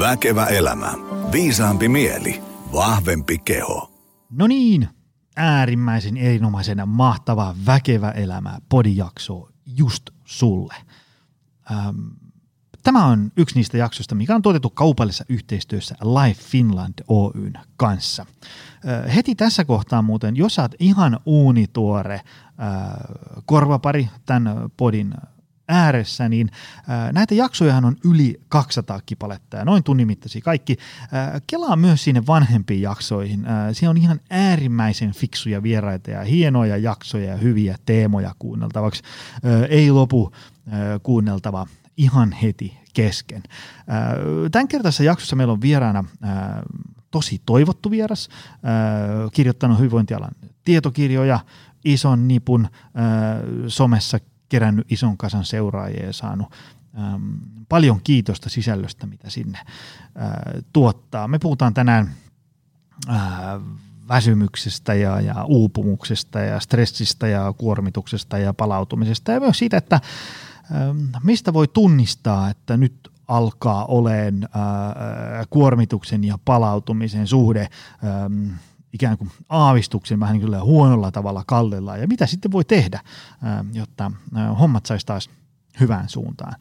Väkevä elämä. Viisaampi mieli. Vahvempi keho. No niin, äärimmäisen erinomaisena mahtava Väkevä elämä podijakso just sulle. Ähm, Tämä on yksi niistä jaksoista, mikä on tuotettu kaupallisessa yhteistyössä Life Finland Oyn kanssa. Äh, heti tässä kohtaa muuten, jos olet ihan uunituore äh, korvapari tämän podin ääressä, niin äh, näitä jaksojahan on yli 200 kipaletta ja noin tunnin mittaisia kaikki. Kelaa myös sinne vanhempiin jaksoihin. Siellä on ihan äärimmäisen fiksuja vieraita ja hienoja jaksoja ja hyviä teemoja kuunneltavaksi. Ei lopu kuunneltava ihan heti kesken. Tämän kertaisessa jaksossa meillä on vieraana tosi toivottu vieras, kirjoittanut hyvinvointialan tietokirjoja, ison nipun somessa kerännyt ison kasan seuraajia ja saanut paljon kiitosta sisällöstä, mitä sinne tuottaa. Me puhutaan tänään väsymyksestä ja, ja uupumuksesta ja stressistä ja kuormituksesta ja palautumisesta ja myös siitä, että mistä voi tunnistaa, että nyt alkaa oleen kuormituksen ja palautumisen suhde ikään kuin aavistuksen vähän niin kuin huonolla tavalla kallella ja mitä sitten voi tehdä, jotta hommat saisi taas hyvään suuntaan.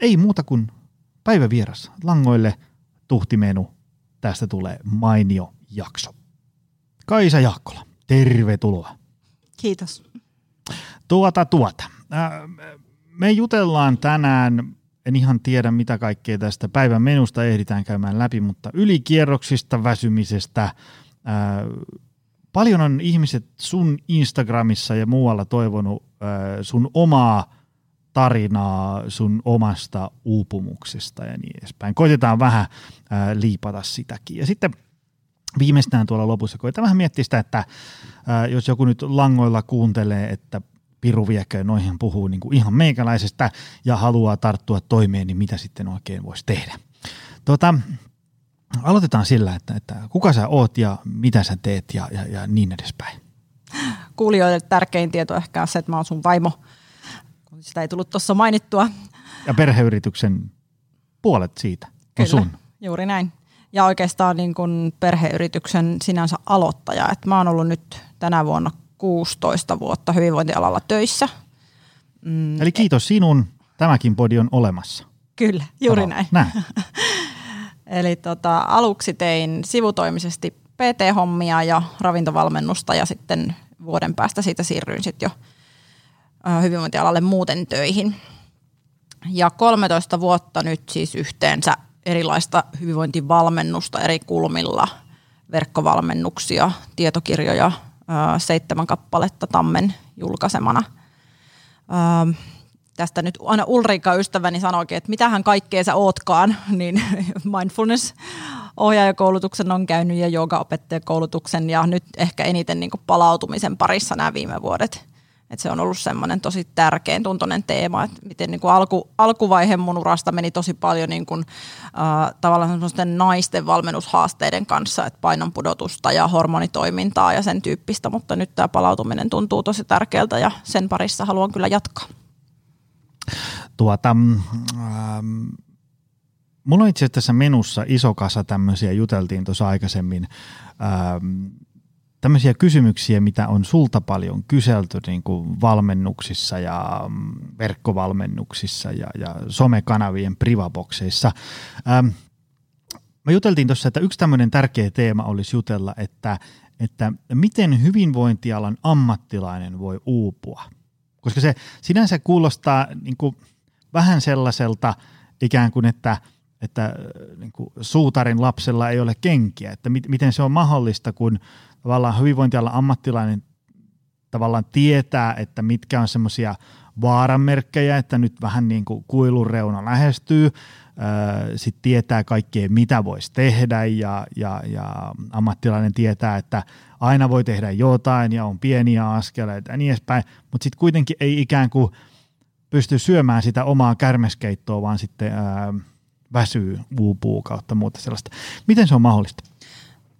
Ei muuta kuin päivävieras langoille tuhtimenu. Tästä tulee mainio jakso. Kaisa Jaakkola, tervetuloa. Kiitos. Tuota, tuota me jutellaan tänään, en ihan tiedä mitä kaikkea tästä päivän menusta ehditään käymään läpi, mutta ylikierroksista, väsymisestä. Paljon on ihmiset sun Instagramissa ja muualla toivonut sun omaa tarinaa sun omasta uupumuksesta ja niin edespäin. Koitetaan vähän liipata sitäkin. Ja sitten viimeistään tuolla lopussa koitetaan vähän miettiä sitä, että jos joku nyt langoilla kuuntelee, että piru viekö noihin puhuu niin kuin ihan meikäläisestä ja haluaa tarttua toimeen, niin mitä sitten oikein voisi tehdä. Tota, aloitetaan sillä, että, että kuka sä oot ja mitä sä teet ja, ja, ja niin edespäin. Kuulijoille tärkein tieto ehkä on se, että mä oon sun vaimo, kun sitä ei tullut tuossa mainittua. Ja perheyrityksen puolet siitä on Kyllä, sun. juuri näin. Ja oikeastaan niin kuin perheyrityksen sinänsä aloittaja. että mä oon ollut nyt tänä vuonna 16 vuotta hyvinvointialalla töissä. Mm. Eli kiitos sinun, tämäkin podi on olemassa. Kyllä, juuri Alo. näin. näin. Eli tota, aluksi tein sivutoimisesti PT-hommia ja ravintovalmennusta ja sitten vuoden päästä siitä siirryin sitten jo hyvinvointialalle muuten töihin. Ja 13 vuotta nyt siis yhteensä erilaista hyvinvointivalmennusta eri kulmilla, verkkovalmennuksia, tietokirjoja, seitsemän kappaletta Tammen julkaisemana. Tästä nyt aina Ulrika ystäväni sanoikin, että mitähän kaikkea sä ootkaan, niin mindfulness ohjaajakoulutuksen on käynyt ja joogaopettajakoulutuksen ja nyt ehkä eniten niin palautumisen parissa nämä viime vuodet. Et se on ollut semmoinen tosi tärkein tuntoinen teema, että miten niin alku, alkuvaihe mun urasta meni tosi paljon niin kuin, äh, tavallaan semmoisten naisten valmennushaasteiden kanssa, että painonpudotusta ja hormonitoimintaa ja sen tyyppistä, mutta nyt tämä palautuminen tuntuu tosi tärkeältä ja sen parissa haluan kyllä jatkaa. Tuota, ähm, mulla on itse asiassa tässä menussa iso kasa tämmöisiä, juteltiin tuossa aikaisemmin, ähm, tämmöisiä kysymyksiä, mitä on sulta paljon kyselty niin kuin valmennuksissa ja mm, verkkovalmennuksissa ja, ja somekanavien privabokseissa. Ähm, me juteltiin tuossa, että yksi tämmöinen tärkeä teema olisi jutella, että, että miten hyvinvointialan ammattilainen voi uupua. Koska se sinänsä kuulostaa niin kuin vähän sellaiselta ikään kuin, että, että niin kuin suutarin lapsella ei ole kenkiä, että mit, miten se on mahdollista, kun tavallaan hyvinvointialan ammattilainen tavallaan tietää, että mitkä on semmoisia vaaranmerkkejä, että nyt vähän niin kuin kuilun reuna lähestyy, sitten tietää kaikkea, mitä voisi tehdä ja, ja, ja ammattilainen tietää, että aina voi tehdä jotain ja on pieniä askeleita ja niin edespäin, mutta sitten kuitenkin ei ikään kuin pysty syömään sitä omaa kärmeskeittoa, vaan sitten ää, väsyy, uupuu kautta muuta sellaista. Miten se on mahdollista?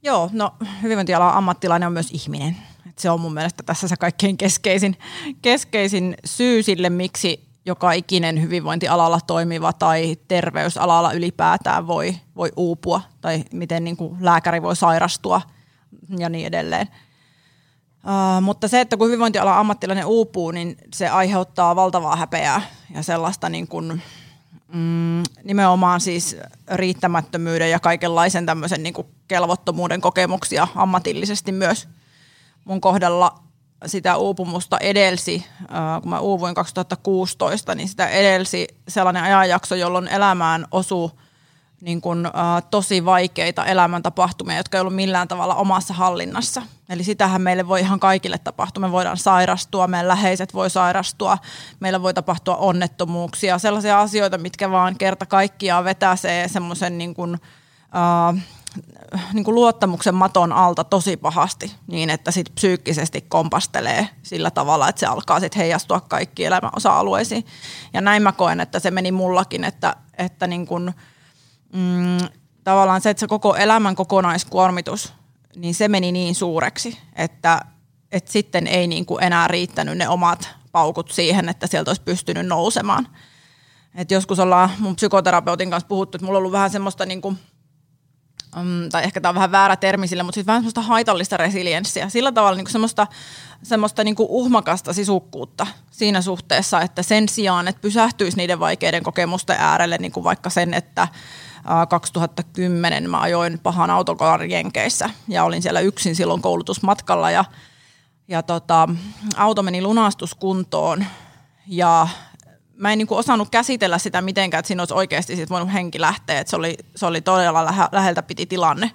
Joo, no hyvinvointialan ammattilainen on myös ihminen. Se on mun mielestä tässä se kaikkein keskeisin, keskeisin syy sille, miksi joka ikinen hyvinvointialalla toimiva tai terveysalalla ylipäätään voi, voi uupua tai miten niin kuin lääkäri voi sairastua ja niin edelleen. Uh, mutta se, että kun hyvinvointialan ammattilainen uupuu, niin se aiheuttaa valtavaa häpeää ja sellaista niin kuin, mm, nimenomaan siis riittämättömyyden ja kaikenlaisen tämmöisen niin kuin kelvottomuuden kokemuksia ammatillisesti myös. Mun kohdalla sitä uupumusta edelsi, kun mä uuvuin 2016, niin sitä edelsi sellainen ajanjakso, jolloin elämään osui niin kuin, äh, tosi vaikeita elämäntapahtumia, jotka ei ollut millään tavalla omassa hallinnassa. Eli sitähän meille voi ihan kaikille tapahtua. Me voidaan sairastua, meidän läheiset voi sairastua, meillä voi tapahtua onnettomuuksia, sellaisia asioita, mitkä vaan kerta kaikkiaan vetäsee semmoisen niin kuin, äh, niin kuin luottamuksen maton alta tosi pahasti niin, että sit psyykkisesti kompastelee sillä tavalla, että se alkaa sitten heijastua kaikki elämän osa-alueisiin. Ja näin mä koen, että se meni mullakin, että, että niin kuin, mm, tavallaan se, että se koko elämän kokonaiskuormitus, niin se meni niin suureksi, että, että sitten ei niin kuin enää riittänyt ne omat paukut siihen, että sieltä olisi pystynyt nousemaan. Et joskus ollaan mun psykoterapeutin kanssa puhuttu, että mulla on ollut vähän semmoista niin kuin – um, tai ehkä tämä on vähän väärä termi sille, mutta sitten vähän semmoista haitallista resilienssiä. Sillä tavalla niin semmoista, semmoista niin kuin uhmakasta sisukkuutta siinä suhteessa, että sen sijaan, että pysähtyisi niiden vaikeiden kokemusten äärelle, niin kuin vaikka sen, että 2010 mä ajoin pahan autokolarin Jenkeissä ja olin siellä yksin silloin koulutusmatkalla ja, ja tota, auto meni lunastuskuntoon ja mä en niin kuin osannut käsitellä sitä mitenkään, että siinä olisi oikeasti sit voinut henki lähteä. Että se, oli, se oli todella lähe, läheltä piti tilanne.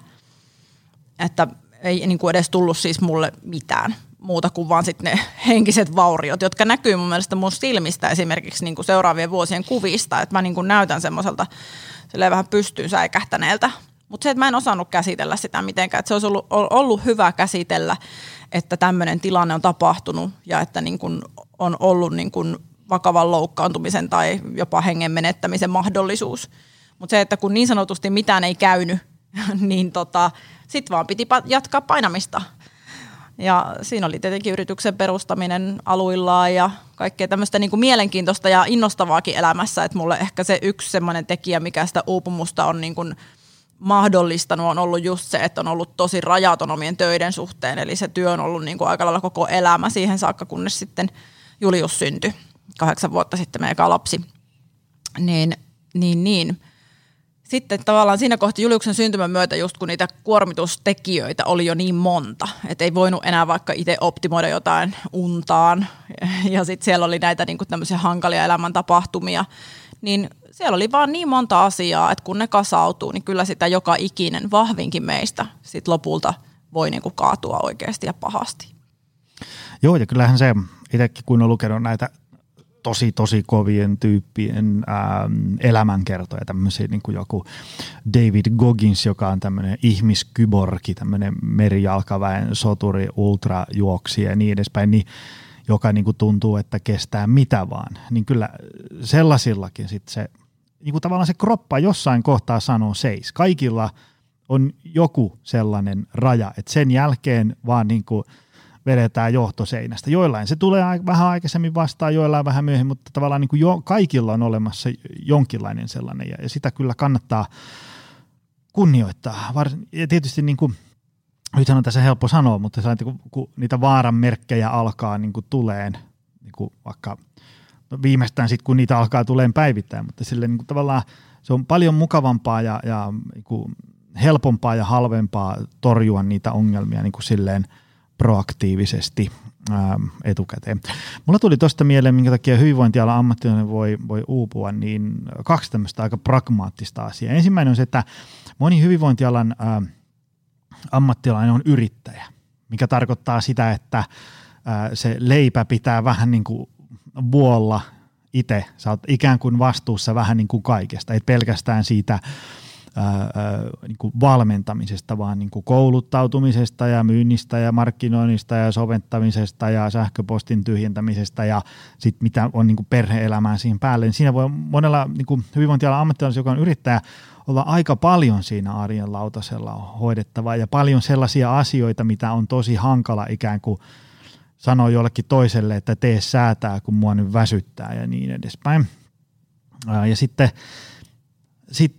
Että ei niin kuin edes tullut siis mulle mitään muuta kuin vaan sitten ne henkiset vauriot, jotka näkyy mun mielestä mun silmistä esimerkiksi niin kuin seuraavien vuosien kuvista. Että mä niin kuin näytän semmoiselta vähän pystyyn säikähtäneeltä. Mutta se, että mä en osannut käsitellä sitä mitenkään, että se olisi ollut, ollut hyvä käsitellä, että tämmöinen tilanne on tapahtunut ja että niin kuin on ollut niin kuin vakavan loukkaantumisen tai jopa hengen menettämisen mahdollisuus. Mutta se, että kun niin sanotusti mitään ei käynyt, niin tota, sitten vaan piti jatkaa painamista. Ja siinä oli tietenkin yrityksen perustaminen aluillaan ja kaikkea tämmöistä niin kuin mielenkiintoista ja innostavaakin elämässä. Että mulle ehkä se yksi semmoinen tekijä, mikä sitä uupumusta on niin kuin mahdollistanut, on ollut just se, että on ollut tosi rajaton omien töiden suhteen. Eli se työ on ollut niin kuin aika lailla koko elämä siihen saakka, kunnes sitten Julius syntyi kahdeksan vuotta sitten meidän lapsi. Niin, niin, niin. Sitten tavallaan siinä kohti Juliuksen syntymän myötä, just kun niitä kuormitustekijöitä oli jo niin monta, että ei voinut enää vaikka itse optimoida jotain untaan. Ja sitten siellä oli näitä niin tämmöisiä hankalia elämäntapahtumia. Niin siellä oli vaan niin monta asiaa, että kun ne kasautuu, niin kyllä sitä joka ikinen vahvinkin meistä sit lopulta voi niin kuin kaatua oikeasti ja pahasti. Joo, ja kyllähän se itsekin kun on lukenut näitä tosi tosi kovien tyyppien ähm, elämänkertoja, tämmöisiä niin kuin joku David Goggins, joka on tämmöinen ihmiskyborgi, tämmöinen merijalkaväen soturi, ultrajuoksija ja niin edespäin, niin joka niin kuin tuntuu, että kestää mitä vaan, niin kyllä sellaisillakin sit se, niin kuin tavallaan se kroppa jossain kohtaa sanoo seis. Kaikilla on joku sellainen raja, että sen jälkeen vaan niin kuin – vedetään johtoseinästä. Joillain se tulee vähän aikaisemmin vastaan, joillain vähän myöhemmin, mutta tavallaan niin kuin jo, kaikilla on olemassa jonkinlainen sellainen ja, ja sitä kyllä kannattaa kunnioittaa. Var, ja tietysti niin kuin, nythän on tässä helppo sanoa, mutta kun, kun niitä vaaran merkkejä alkaa niin kuin tuleen, niin kuin vaikka no viimeistään sitten kun niitä alkaa tuleen päivittäin, mutta sille niin kuin tavallaan se on paljon mukavampaa ja, ja niin kuin helpompaa ja halvempaa torjua niitä ongelmia niin kuin silleen – proaktiivisesti ää, etukäteen. Mulla tuli tuosta mieleen, minkä takia hyvinvointialan ammattilainen voi, voi uupua, niin kaksi tämmöistä aika pragmaattista asiaa. Ensimmäinen on se, että moni hyvinvointialan ää, ammattilainen on yrittäjä, mikä tarkoittaa sitä, että ää, se leipä pitää vähän niin kuin vuolla itse. Sä oot ikään kuin vastuussa vähän niin kuin kaikesta, ei pelkästään siitä ää, niin kuin valmentamisesta, vaan niin kuin kouluttautumisesta ja myynnistä ja markkinoinnista ja sovettamisesta ja sähköpostin tyhjentämisestä ja sitten mitä on niin kuin perhe-elämää siihen päälle. Niin siinä voi monella niin kuin hyvinvointialan ammattilaisella, joka on yrittäjä, olla aika paljon siinä arjen lautasella hoidettavaa ja paljon sellaisia asioita, mitä on tosi hankala ikään kuin sanoo jollekin toiselle, että tee säätää, kun mua nyt väsyttää ja niin edespäin. Ja sitten sit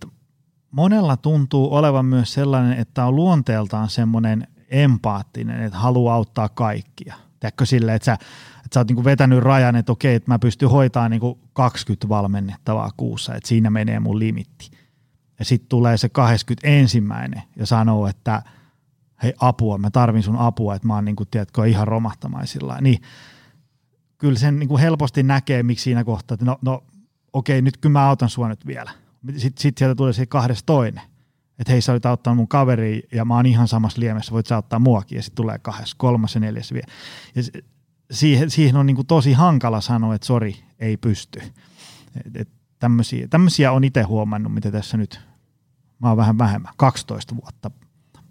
monella tuntuu olevan myös sellainen, että on luonteeltaan semmoinen empaattinen, että haluaa auttaa kaikkia. Tiedätkö silleen, että sä, että sä oot niinku vetänyt rajan, että okei, että mä pystyn hoitamaan niinku 20 valmennettavaa kuussa, että siinä menee mun limitti. Ja sitten tulee se 21 ja sanoo, että hei apua, mä tarvin sun apua, että mä oon niinku, tiedätkö, ihan romahtamaisilla. Niin kyllä sen niinku helposti näkee, miksi siinä kohtaa, että no, no okei, nyt kyllä mä autan sua nyt vielä. Sitten sit sieltä tulee se kahdesta toinen että hei sä olit auttanut mun kaveri ja mä oon ihan samassa liemessä, voit sä auttaa muakin ja sitten tulee kahdessa, kolmas ja neljäs vielä. Ja siihen, siihen on niinku tosi hankala sanoa, että sori, ei pysty. Et, et tämmöisiä on itse huomannut, mitä tässä nyt, mä oon vähän vähemmän, 12 vuotta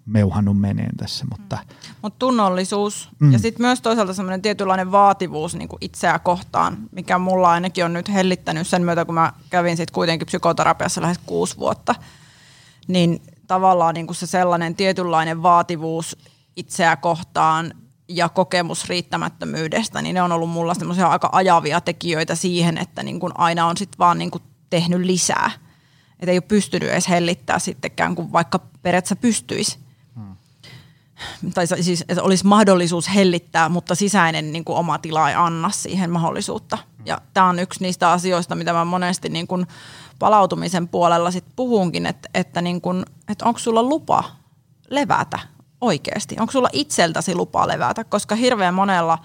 meuhannut meneen tässä. Mutta mm. Mut tunnollisuus mm. ja sitten myös toisaalta semmoinen tietynlainen vaativuus niin itseä kohtaan, mikä mulla ainakin on nyt hellittänyt sen myötä, kun mä kävin sitten kuitenkin psykoterapiassa lähes kuusi vuotta – niin tavallaan niin kuin se sellainen tietynlainen vaativuus itseä kohtaan ja kokemus riittämättömyydestä, niin ne on ollut mulla semmoisia aika ajavia tekijöitä siihen, että niin kuin aina on sitten vaan niin kuin tehnyt lisää. Että ei ole pystynyt edes hellittää sittenkään, kun vaikka periaatteessa pystyisi. Tai siis, että olisi mahdollisuus hellittää, mutta sisäinen niin kuin oma tila ei anna siihen mahdollisuutta. Ja tämä on yksi niistä asioista, mitä mä monesti niin kuin palautumisen puolella sit puhunkin, että, että, niin kun, että onko sulla lupa levätä oikeasti? Onko sulla itseltäsi lupa levätä? Koska hirveän monella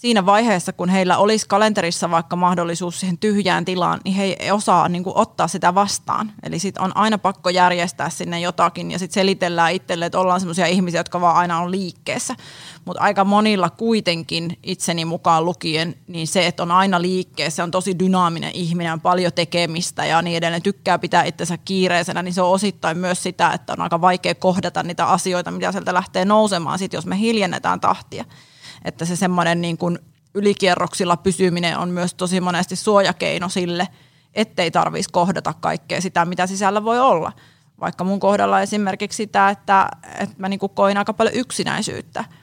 siinä vaiheessa, kun heillä olisi kalenterissa vaikka mahdollisuus siihen tyhjään tilaan, niin he ei osaa niin kuin, ottaa sitä vastaan. Eli sitten on aina pakko järjestää sinne jotakin ja sitten selitellään itselle, että ollaan sellaisia ihmisiä, jotka vaan aina on liikkeessä. Mutta aika monilla kuitenkin itseni mukaan lukien, niin se, että on aina liikkeessä, on tosi dynaaminen ihminen, on paljon tekemistä ja niin edelleen, tykkää pitää itsensä kiireisenä, niin se on osittain myös sitä, että on aika vaikea kohdata niitä asioita, mitä sieltä lähtee nousemaan, sit jos me hiljennetään tahtia. Että se semmoinen niin kuin ylikierroksilla pysyminen on myös tosi monesti suojakeino sille, ettei tarvitsisi kohdata kaikkea sitä, mitä sisällä voi olla. Vaikka mun kohdalla esimerkiksi sitä, että, että mä niin kuin koin aika paljon yksinäisyyttä –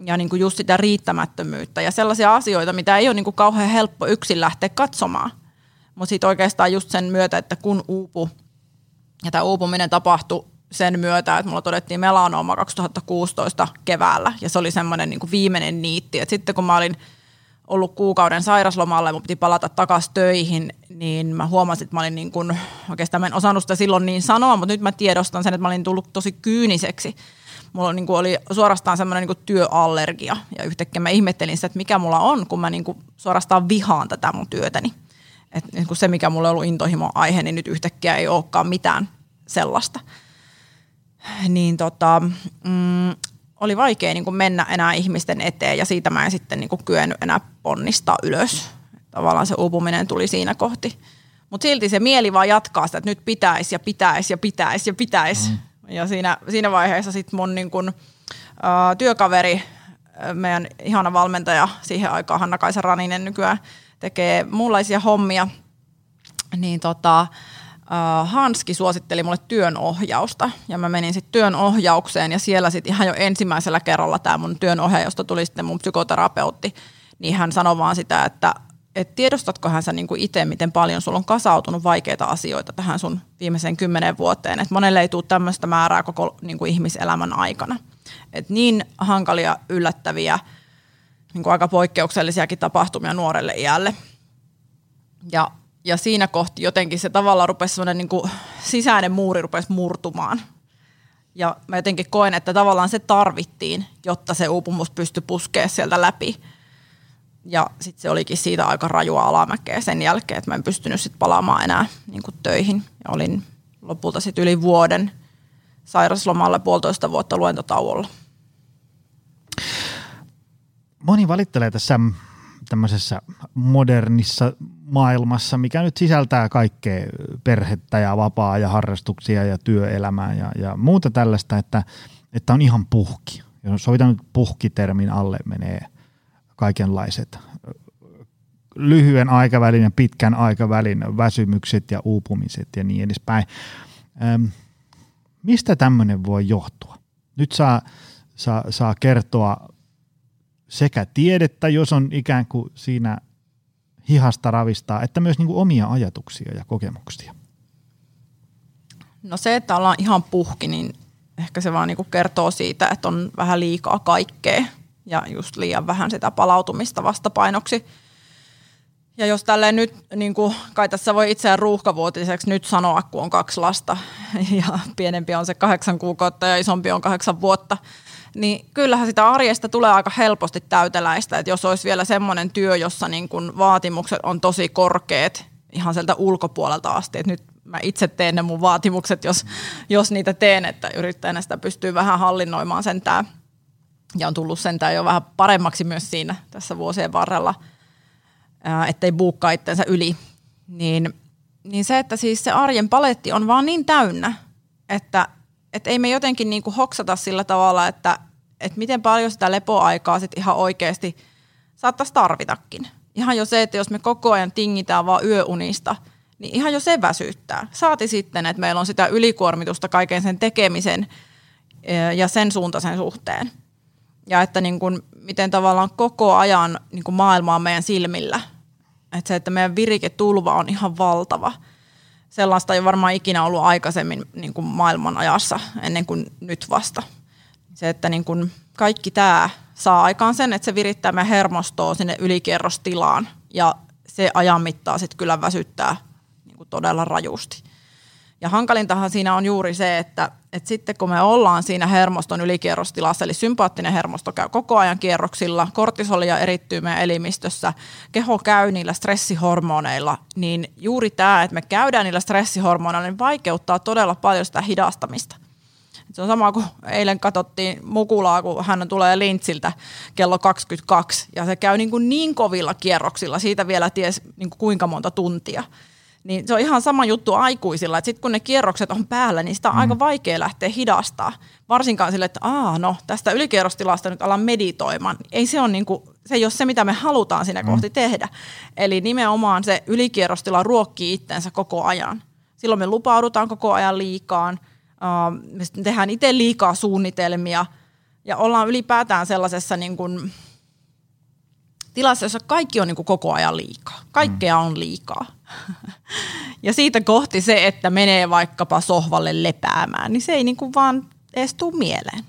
ja niin kuin just sitä riittämättömyyttä ja sellaisia asioita, mitä ei ole niin kuin kauhean helppo yksin lähteä katsomaan. Mutta sitten oikeastaan just sen myötä, että kun uupu, ja tämä uupuminen tapahtui sen myötä, että mulla todettiin melanooma 2016 keväällä, ja se oli semmoinen niin viimeinen niitti. Et sitten kun mä olin ollut kuukauden sairaslomalla ja mun piti palata takaisin töihin, niin mä huomasin, että mä olin niin kuin, oikeastaan mä en osannut sitä silloin niin sanoa, mutta nyt mä tiedostan sen, että mä olin tullut tosi kyyniseksi mulla niin kuin oli suorastaan semmoinen niin työallergia ja yhtäkkiä mä ihmettelin sitä, että mikä mulla on, kun mä niin kuin suorastaan vihaan tätä mun työtäni. Että niin kuin se, mikä mulla on ollut intohimo aihe, niin nyt yhtäkkiä ei olekaan mitään sellaista. Niin tota, mm, oli vaikea niin kuin mennä enää ihmisten eteen ja siitä mä en sitten niin kuin kyennyt enää ponnistaa ylös. Tavallaan se uupuminen tuli siinä kohti. Mutta silti se mieli vaan jatkaa sitä, että nyt pitäisi ja pitäisi ja pitäisi ja pitäisi. Mm. Ja siinä, siinä vaiheessa sitten mun niin kun, ä, työkaveri, meidän ihana valmentaja siihen aikaan, Hanna-Kaisa Raninen nykyään, tekee muunlaisia hommia, niin tota, Hanski suositteli mulle työnohjausta ja mä menin sitten työnohjaukseen ja siellä sitten ihan jo ensimmäisellä kerralla tämä mun työnohjausta tuli sitten mun psykoterapeutti, niin hän sanoi vaan sitä, että et tiedostatkohan sä niinku itse, miten paljon sulla on kasautunut vaikeita asioita tähän sun viimeiseen kymmenen vuoteen. Et monelle ei tule tämmöistä määrää koko niinku ihmiselämän aikana. Et niin hankalia, yllättäviä, niinku aika poikkeuksellisiakin tapahtumia nuorelle iälle. Ja, ja siinä kohti jotenkin se tavallaan rupesi semmoinen niinku sisäinen muuri rupesi murtumaan. Ja mä jotenkin koen, että tavallaan se tarvittiin, jotta se uupumus pystyi puskemaan sieltä läpi – ja sitten se olikin siitä aika rajua alamäkeä sen jälkeen, että mä en pystynyt sitten palaamaan enää niin kuin töihin. Ja olin lopulta sitten yli vuoden sairaslomalla puolitoista vuotta luentotauolla. Moni valittelee tässä tämmöisessä modernissa maailmassa, mikä nyt sisältää kaikkea perhettä ja vapaa ja harrastuksia ja työelämää ja, ja muuta tällaista, että, että on ihan puhki. Jos sovitaan nyt puhkitermin alle menee – kaikenlaiset lyhyen aikavälin ja pitkän aikavälin väsymykset ja uupumiset ja niin edespäin. Ähm, mistä tämmöinen voi johtua? Nyt saa, saa, saa kertoa sekä tiedettä, jos on ikään kuin siinä hihasta ravistaa, että myös niin kuin omia ajatuksia ja kokemuksia? No se, että ollaan ihan puhki, niin ehkä se vaan niin kertoo siitä, että on vähän liikaa kaikkea ja just liian vähän sitä palautumista vastapainoksi. Ja jos tälleen nyt, niin kuin, kai tässä voi itseään ruuhkavuotiseksi nyt sanoa, kun on kaksi lasta ja pienempi on se kahdeksan kuukautta ja isompi on kahdeksan vuotta, niin kyllähän sitä arjesta tulee aika helposti täyteläistä, että jos olisi vielä semmoinen työ, jossa niin kuin vaatimukset on tosi korkeat ihan sieltä ulkopuolelta asti, että nyt mä itse teen ne mun vaatimukset, jos, jos niitä teen, että yrittäjänä sitä pystyy vähän hallinnoimaan sentään. Ja on tullut sentään jo vähän paremmaksi myös siinä tässä vuosien varrella, ettei buukkaa itsensä yli, niin, niin se, että siis se arjen paletti on vaan niin täynnä, että et ei me jotenkin niinku hoksata sillä tavalla, että et miten paljon sitä lepoaikaa sit ihan oikeasti saattaisi tarvitakin. Ihan jo se, että jos me koko ajan tingitään vaan yöunista, niin ihan jo se väsyttää. Saati sitten, että meillä on sitä ylikuormitusta kaiken sen tekemisen ja sen suuntaisen suhteen. Ja että niin kuin, miten tavallaan koko ajan niin kuin maailma on meidän silmillä. Että se, että meidän viriketulva on ihan valtava – sellaista ei varmaan ikinä ollut aikaisemmin niin kuin maailman ajassa ennen kuin nyt vasta. Se, että niin kuin kaikki tämä saa aikaan sen, että se virittää meidän hermostoa sinne ylikierrostilaan ja se ajan mittaa sitten kyllä väsyttää niin kuin todella rajusti. Ja hankalintahan siinä on juuri se, että, että sitten kun me ollaan siinä hermoston ylikierrostilassa, eli sympaattinen hermosto käy koko ajan kierroksilla, kortisolia erittyy meidän elimistössä, keho käy niillä stressihormoneilla, niin juuri tämä, että me käydään niillä stressihormoneilla, niin vaikeuttaa todella paljon sitä hidastamista. Se on sama kuin eilen katsottiin Mukulaa, kun hän tulee Lintsiltä kello 22 ja se käy niin, kuin niin kovilla kierroksilla, siitä vielä ties niin kuin kuinka monta tuntia. Niin se on ihan sama juttu aikuisilla, että sitten kun ne kierrokset on päällä, niin sitä on mm. aika vaikea lähteä hidastaa. Varsinkaan sille, että Aa, no, tästä ylikierrostilasta nyt alan meditoimaan. Ei se, on niinku, se ei ole se, mitä me halutaan siinä mm. kohti tehdä. Eli nimenomaan se ylikierrostila ruokkii itsensä koko ajan. Silloin me lupaudutaan koko ajan liikaan, me tehdään itse liikaa suunnitelmia ja ollaan ylipäätään sellaisessa niin kuin, tilassa, jossa kaikki on niin kuin koko ajan liikaa. Kaikkea on liikaa. Ja siitä kohti se, että menee vaikkapa sohvalle lepäämään, niin se ei niin kuin vaan edes tule mieleen.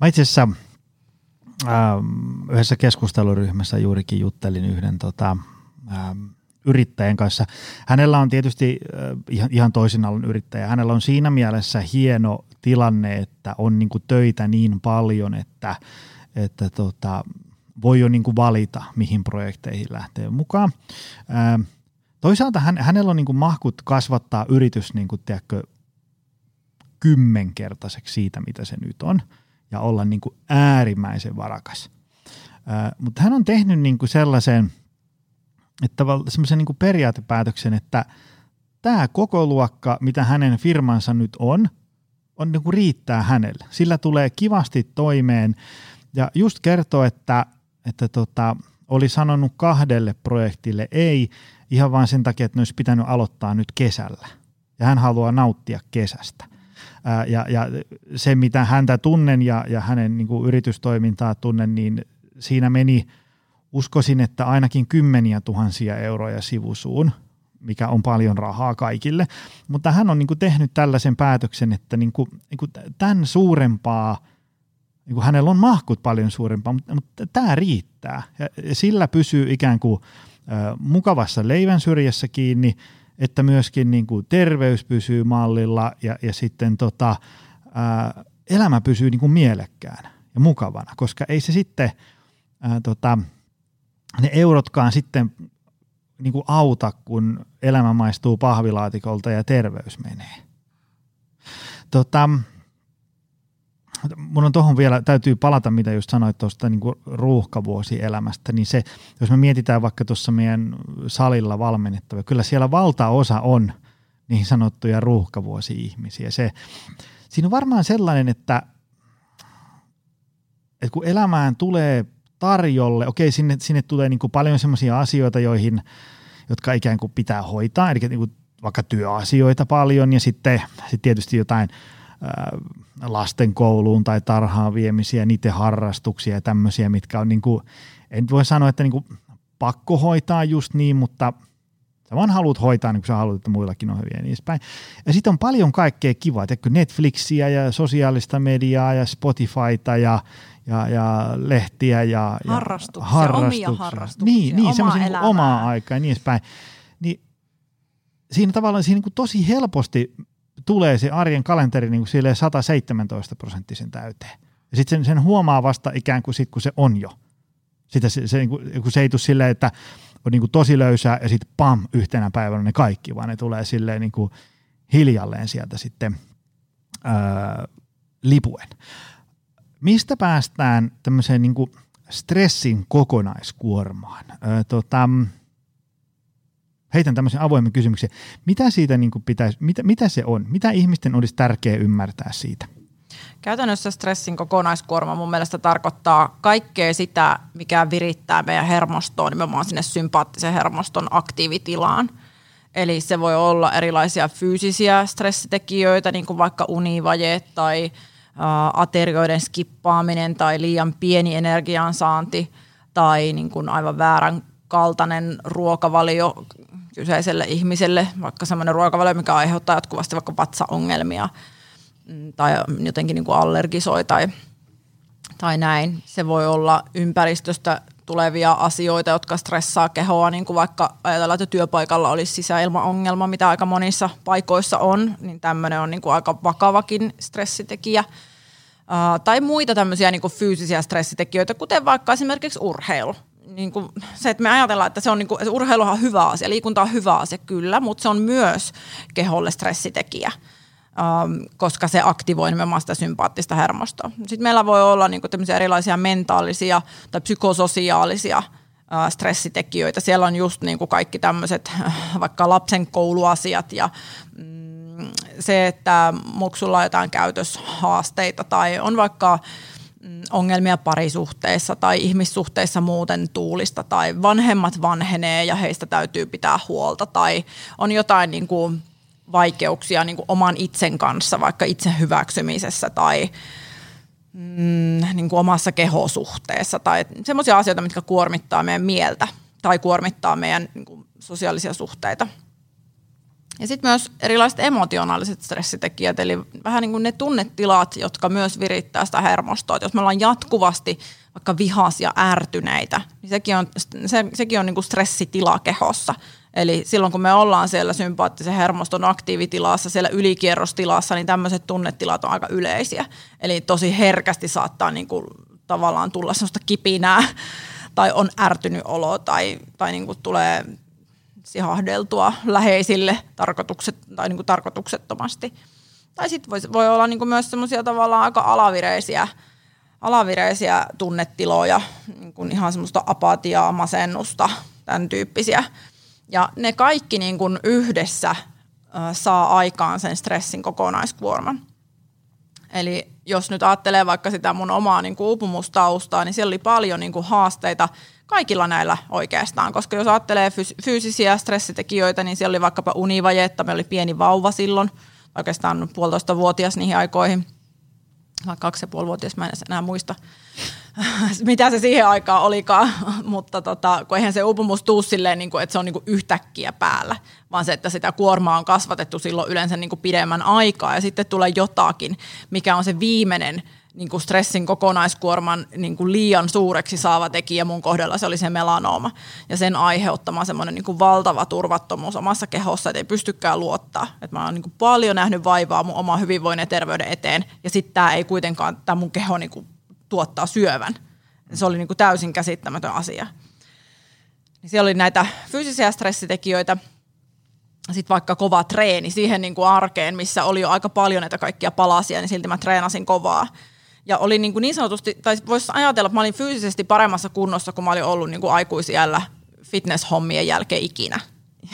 Mä itse asiassa ähm, yhdessä keskusteluryhmässä juurikin juttelin yhden tota, ähm, yrittäjän kanssa. Hänellä on tietysti äh, ihan, ihan toisin alan yrittäjä. Hänellä on siinä mielessä hieno tilanne, että on niin töitä niin paljon, että – että tota, voi jo niin kuin valita, mihin projekteihin lähtee mukaan. Ää, toisaalta hän, hänellä on niin kuin mahkut kasvattaa yritys niin kuin, tiedätkö, kymmenkertaiseksi siitä, mitä se nyt on, ja olla niin kuin äärimmäisen varakas. Ää, mutta hän on tehnyt niin kuin sellaisen, että semmoisen niin kuin periaatepäätöksen, että tämä koko luokka, mitä hänen firmansa nyt on, on niin kuin riittää hänelle. Sillä tulee kivasti toimeen ja just kertoo, että, että tota, oli sanonut kahdelle projektille ei ihan vain sen takia, että ne olisi pitänyt aloittaa nyt kesällä. Ja hän haluaa nauttia kesästä. Ää, ja, ja se, mitä häntä tunnen ja, ja hänen niin kuin yritystoimintaa tunnen, niin siinä meni, uskoisin, että ainakin kymmeniä tuhansia euroja sivusuun, mikä on paljon rahaa kaikille. Mutta hän on niin kuin tehnyt tällaisen päätöksen, että niin kuin, niin kuin tämän suurempaa – niin kuin hänellä on mahkut paljon suurempaa, mutta, mutta tämä riittää. Ja sillä pysyy ikään kuin äh, mukavassa leivän syrjässä kiinni, että myöskin niin kuin terveys pysyy mallilla ja, ja sitten tota, äh, elämä pysyy niin kuin mielekkäänä ja mukavana, koska ei se sitten äh, tota, ne eurotkaan sitten niin kuin auta, kun elämä maistuu pahvilaatikolta ja terveys menee. Tota, mun on tuohon vielä, täytyy palata, mitä just sanoit tuosta niin ruuhkavuosielämästä, niin se, jos me mietitään vaikka tuossa meidän salilla valmennettavia, kyllä siellä valtaosa on niin sanottuja ruuhkavuosi-ihmisiä. Se, siinä on varmaan sellainen, että, että kun elämään tulee tarjolle, okei, sinne, sinne tulee niin kuin paljon sellaisia asioita, joihin, jotka ikään kuin pitää hoitaa, eli niin kuin vaikka työasioita paljon ja sitten, sitten tietysti jotain – lasten kouluun tai tarhaan viemisiä, niiden harrastuksia ja tämmöisiä, mitkä on niin kuin, en voi sanoa, että niin kuin pakko hoitaa just niin, mutta sä vaan haluat hoitaa niin kuin sä haluat, että muillakin on hyviä ja niin päin. Ja sitten on paljon kaikkea kivaa, teikö Netflixiä ja sosiaalista mediaa ja Spotifyta ja, ja, ja lehtiä ja, ja harrastuksia, harrastuksia. omia harrastuksia, niin, niin omaa, niin omaa aikaa ja niin edespäin. Niin siinä tavallaan siinä niin tosi helposti tulee se arjen kalenteri niin kuin 117 prosenttisen täyteen. Ja sitten sen, huomaa vasta ikään kuin sit, kun se on jo. Sitä se, se, niin kun se ei tule silleen, että on niin kuin tosi löysää ja sitten pam, yhtenä päivänä ne kaikki, vaan ne tulee silleen niin kuin hiljalleen sieltä sitten ää, lipuen. Mistä päästään tämmöiseen niin kuin stressin kokonaiskuormaan? Ää, tota, heitän tämmöisen avoimen kysymyksen. Mitä siitä niin kuin pitäisi, mitä, mitä se on? Mitä ihmisten olisi tärkeää ymmärtää siitä? Käytännössä stressin kokonaiskuorma mun mielestä tarkoittaa kaikkea sitä, mikä virittää meidän hermostoon, nimenomaan sinne sympaattisen hermoston aktiivitilaan. Eli se voi olla erilaisia fyysisiä stressitekijöitä, niin kuin vaikka univaje tai aterioiden skippaaminen tai liian pieni energiansaanti tai niin kuin aivan väärän kaltainen ruokavalio kyseiselle ihmiselle, vaikka semmoinen ruokavalio, mikä aiheuttaa jatkuvasti vaikka vatsaongelmia mm, tai jotenkin niin kuin allergisoi tai, tai näin. Se voi olla ympäristöstä tulevia asioita, jotka stressaa kehoa, niin kuin vaikka ajatellaan, että työpaikalla olisi sisäilmaongelma, mitä aika monissa paikoissa on, niin tämmöinen on niin kuin aika vakavakin stressitekijä. Uh, tai muita tämmöisiä niin kuin fyysisiä stressitekijöitä, kuten vaikka esimerkiksi urheilu niin kuin se, että me ajatellaan, että se on niin kuin, urheiluhan on hyvä asia, liikunta on hyvä asia kyllä, mutta se on myös keholle stressitekijä, ähm, koska se aktivoi nimenomaan sitä sympaattista hermostoa. Sitten meillä voi olla niin kuin erilaisia mentaalisia tai psykososiaalisia äh, stressitekijöitä. Siellä on just niin kuin kaikki tämmöiset äh, vaikka lapsen kouluasiat ja mm, se, että muksulla on jotain käytöshaasteita tai on vaikka ongelmia parisuhteissa tai ihmissuhteissa muuten tuulista tai vanhemmat vanhenee ja heistä täytyy pitää huolta tai on jotain niin kuin vaikeuksia niin kuin oman itsen kanssa, vaikka itse hyväksymisessä tai mm, niin kuin omassa kehosuhteessa tai semmoisia asioita, mitkä kuormittaa meidän mieltä tai kuormittaa meidän niin kuin sosiaalisia suhteita – ja sitten myös erilaiset emotionaaliset stressitekijät, eli vähän niin kuin ne tunnetilat, jotka myös virittää sitä hermostoa. Et jos me ollaan jatkuvasti vaikka vihaisia, ärtyneitä, niin sekin on, se, sekin on niin kuin stressitila kehossa. Eli silloin kun me ollaan siellä sympaattisen hermoston aktiivitilassa, siellä ylikierrostilassa, niin tämmöiset tunnetilat on aika yleisiä. Eli tosi herkästi saattaa niin kuin tavallaan tulla sellaista kipinää tai on ärtynyt olo tai, tai niin kuin tulee sihahdeltua läheisille tarkoitukset, tai niin kuin tarkoituksettomasti. Tai sitten voi, voi olla niin kuin myös semmoisia tavallaan aika alavireisiä, alavireisiä tunnetiloja, niin kuin ihan semmoista apatiaa, masennusta, tämän tyyppisiä. Ja ne kaikki niin kuin yhdessä saa aikaan sen stressin kokonaiskuorman. Eli jos nyt ajattelee vaikka sitä mun omaa niin kuin uupumustaustaa, niin siellä oli paljon niin kuin haasteita – kaikilla näillä oikeastaan, koska jos ajattelee fyysisiä stressitekijöitä, niin siellä oli vaikkapa univajetta, meillä oli pieni vauva silloin, oikeastaan puolitoista vuotias niihin aikoihin, vai kaksi ja puoli vuotias, mä en enää muista, mitä se siihen aikaan olikaan, mutta tota, kun eihän se uupumus tuu silleen, niin kuin, että se on niin kuin yhtäkkiä päällä, vaan se, että sitä kuormaa on kasvatettu silloin yleensä niin kuin pidemmän aikaa. Ja sitten tulee jotakin, mikä on se viimeinen niin kuin stressin kokonaiskuorman niin kuin liian suureksi saava tekijä mun kohdalla, se oli se melanooma. Ja sen aiheuttama semmoinen niin kuin valtava turvattomuus omassa kehossa, että ei pystykään luottaa. Että mä oon niin kuin paljon nähnyt vaivaa mun oman hyvinvoinnin ja terveyden eteen, ja sitten tämä ei kuitenkaan, tämä mun keho niin kuin tuottaa syövän. Se oli niin kuin täysin käsittämätön asia. Niin siellä oli näitä fyysisiä stressitekijöitä, sitten vaikka kova treeni siihen niin kuin arkeen, missä oli jo aika paljon näitä kaikkia palasia, niin silti mä treenasin kovaa. Ja oli niin, kuin niin sanotusti, tai voisi ajatella, että mä olin fyysisesti paremmassa kunnossa, kun mä olin ollut niin kuin aikuisiällä fitness-hommien jälkeen ikinä.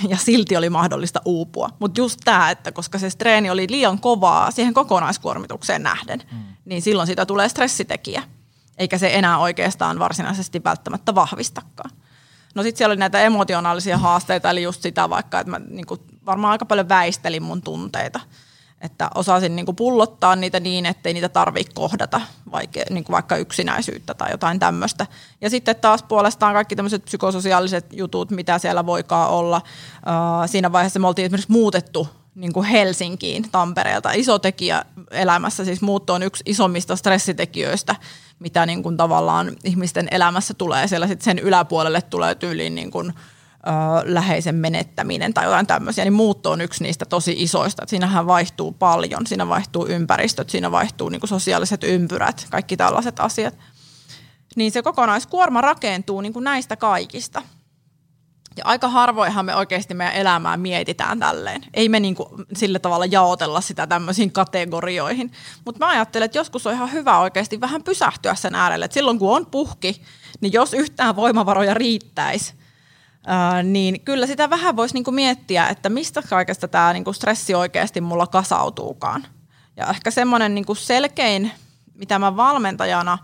Ja silti oli mahdollista uupua. Mutta just tämä, että koska se treeni oli liian kovaa siihen kokonaiskuormitukseen nähden, mm. niin silloin sitä tulee stressitekijä. Eikä se enää oikeastaan varsinaisesti välttämättä vahvistakaan. No sitten siellä oli näitä emotionaalisia haasteita, eli just sitä vaikka, että mä niin kuin varmaan aika paljon väistelin mun tunteita – että osasin niin kuin pullottaa niitä niin, ettei niitä tarvitse kohdata, vaikka, niin kuin vaikka yksinäisyyttä tai jotain tämmöistä. Ja sitten taas puolestaan kaikki tämmöiset psykososiaaliset jutut, mitä siellä voikaan olla. Siinä vaiheessa me oltiin esimerkiksi muutettu niin kuin Helsinkiin Tampereelta. Iso tekijä elämässä, siis muutto on yksi isommista stressitekijöistä, mitä niin kuin tavallaan ihmisten elämässä tulee. Siellä sitten sen yläpuolelle tulee tyyliin niin kuin, ö, läheisen menettäminen tai jotain tämmöisiä, niin muutto on yksi niistä tosi isoista. Siinähän vaihtuu paljon, siinä vaihtuu ympäristöt, siinä vaihtuu niin sosiaaliset ympyrät, kaikki tällaiset asiat. Niin se kokonaiskuorma rakentuu niin näistä kaikista – ja aika harvoinhan me oikeasti meidän elämää mietitään tälleen. Ei me niin kuin sillä tavalla jaotella sitä tämmöisiin kategorioihin. Mutta mä ajattelen, että joskus on ihan hyvä oikeasti vähän pysähtyä sen äärelle. Et silloin kun on puhki, niin jos yhtään voimavaroja riittäisi, niin kyllä sitä vähän voisi niin miettiä, että mistä kaikesta tämä niin stressi oikeasti mulla kasautuukaan. Ja ehkä semmoinen niin selkein, mitä mä valmentajana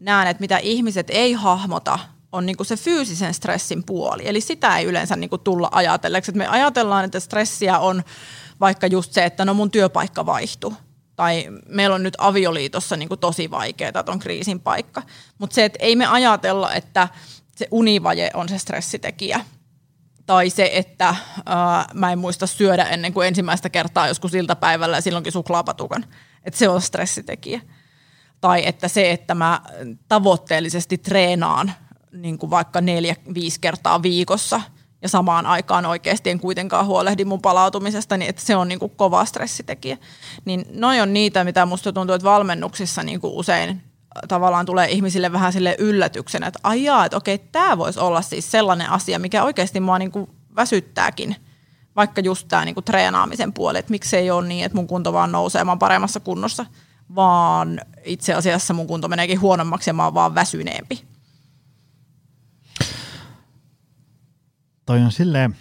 näen, että mitä ihmiset ei hahmota – on niin kuin se fyysisen stressin puoli. Eli sitä ei yleensä niin kuin tulla ajatelleeksi. Että me ajatellaan, että stressiä on vaikka just se, että no mun työpaikka vaihtuu. Tai meillä on nyt avioliitossa niin tosi vaikeaa, että on kriisin paikka. Mutta se, että ei me ajatella, että se univaje on se stressitekijä. Tai se, että ää, mä en muista syödä ennen kuin ensimmäistä kertaa joskus iltapäivällä ja silloinkin suklaapatukan. Että se on stressitekijä. Tai että se, että mä tavoitteellisesti treenaan niin kuin vaikka neljä, viisi kertaa viikossa ja samaan aikaan oikeasti en kuitenkaan huolehdi mun palautumisesta, niin että se on niin kuin kova stressitekijä. Niin noi on niitä, mitä musta tuntuu, että valmennuksissa niin kuin usein tavallaan tulee ihmisille vähän sille yllätyksenä, että ajaa, että okei, tämä voisi olla siis sellainen asia, mikä oikeasti mua niin kuin väsyttääkin, vaikka just tämä niin kuin treenaamisen puoli, että miksei ole niin, että mun kunto vaan nousee, mä oon paremmassa kunnossa, vaan itse asiassa mun kunto meneekin huonommaksi ja mä oon vaan väsyneempi. toi on silleen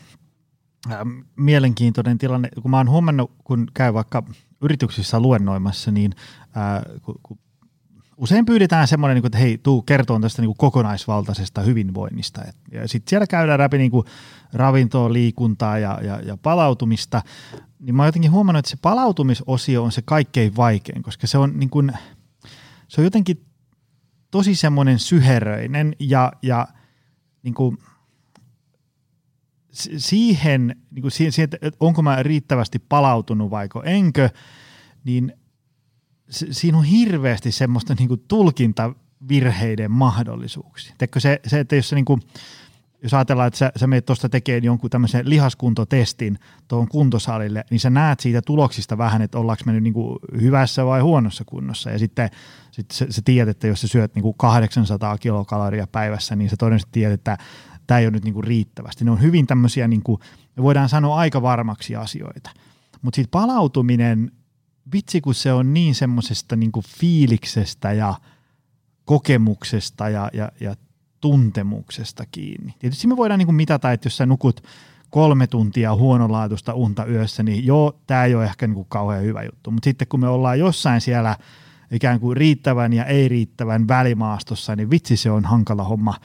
äh, mielenkiintoinen tilanne, kun mä oon huomannut, kun käy vaikka yrityksissä luennoimassa, niin äh, kun, kun usein pyydetään semmoinen, niin että hei, tuu kertoon tästä niin kokonaisvaltaisesta hyvinvoinnista. Ja sitten siellä käydään läpi niin ravintoa, liikuntaa ja, ja, ja palautumista. Niin mä oon jotenkin huomannut, että se palautumisosio on se kaikkein vaikein, koska se on, niin kuin, se on jotenkin tosi semmoinen syheröinen ja, ja niin kuin – siihen, niin kuin siihen, että onko mä riittävästi palautunut vaiko enkö, niin siinä on hirveästi semmoista niin tulkintavirheiden mahdollisuuksia. Teekö se, se, että jos, se, niin kuin, jos ajatellaan, että sä, sä menet tuosta tekemään jonkun tämmöisen lihaskuntotestin tuohon kuntosalille, niin sä näet siitä tuloksista vähän, että ollaanko mennyt niin hyvässä vai huonossa kunnossa. Ja sitten sit sä, sä tiedät, että jos sä syöt niin kuin 800 kilokaloria päivässä, niin sä todennäköisesti tiedät, että tämä ei ole nyt niin riittävästi. Ne on hyvin tämmöisiä, niin kuin, voidaan sanoa aika varmaksi asioita. Mutta sitten palautuminen, vitsi kun se on niin semmoisesta niin fiiliksestä ja kokemuksesta ja, ja, ja tuntemuksesta kiinni. Tietysti me voidaan niin kuin mitata, että jos sä nukut kolme tuntia huonolaatuista unta yössä, niin joo, tämä ei ole ehkä niin kuin kauhean hyvä juttu. Mutta sitten kun me ollaan jossain siellä ikään kuin riittävän ja ei riittävän välimaastossa, niin vitsi se on hankala homma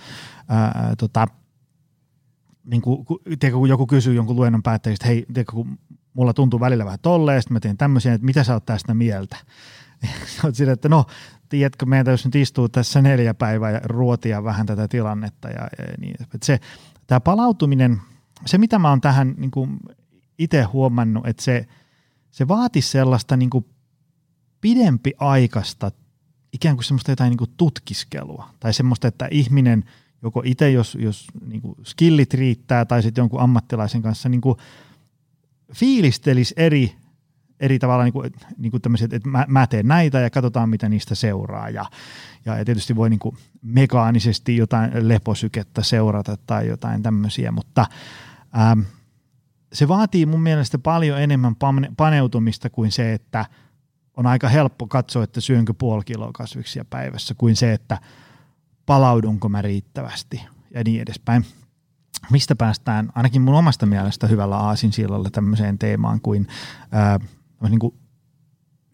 ää, tota, niin kuin, tiedätkö, kun joku kysyy jonkun luennon päättäjistä, hei, tiedätkö, kun mulla tuntuu välillä vähän tolleen, sitten mä teen tämmöisiä, että mitä sä oot tästä mieltä? Sä oot että no, tiedätkö, meidän täytyy nyt istua tässä neljä päivää ja ruotia vähän tätä tilannetta. Ja, ja niin. Että se, tämä palautuminen, se mitä mä oon tähän niin kuin itse huomannut, että se, se vaatisi sellaista niin kuin pidempi ikään kuin semmoista jotain niin kuin tutkiskelua tai semmoista, että ihminen – joko itse, jos, jos niin kuin skillit riittää, tai sitten jonkun ammattilaisen kanssa niin kuin fiilistelisi eri, eri tavalla niin kuin, niin kuin tämmöiset, että mä, mä teen näitä ja katsotaan, mitä niistä seuraa. Ja, ja tietysti voi niin kuin mekaanisesti jotain leposykettä seurata tai jotain tämmöisiä, mutta ähm, se vaatii mun mielestä paljon enemmän paneutumista kuin se, että on aika helppo katsoa, että syönkö puoli kiloa kasviksia päivässä, kuin se, että – palaudunko mä riittävästi ja niin edespäin. Mistä päästään ainakin mun omasta mielestä hyvällä aasinsillalla tämmöiseen teemaan kuin, ää, niin kuin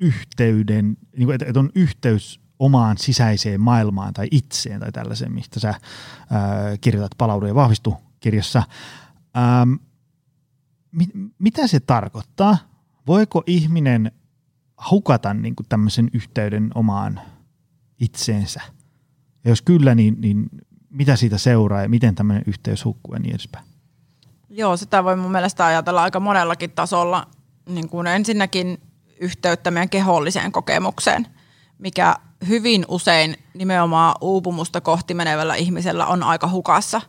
yhteyden, niin kuin, että on yhteys omaan sisäiseen maailmaan tai itseen tai tällaiseen, mistä sä ää, kirjoitat palaudu ja vahvistu kirjassa. Ää, mit, mitä se tarkoittaa? Voiko ihminen hukata niin kuin tämmöisen yhteyden omaan itseensä? Ja jos kyllä, niin, niin mitä siitä seuraa ja miten tämmöinen yhteys hukkuu ja niin edespäin? Joo, sitä voi mun mielestä ajatella aika monellakin tasolla. Niin kuin ensinnäkin yhteyttä meidän keholliseen kokemukseen, mikä hyvin usein nimenomaan uupumusta kohti menevällä ihmisellä on aika hukassa.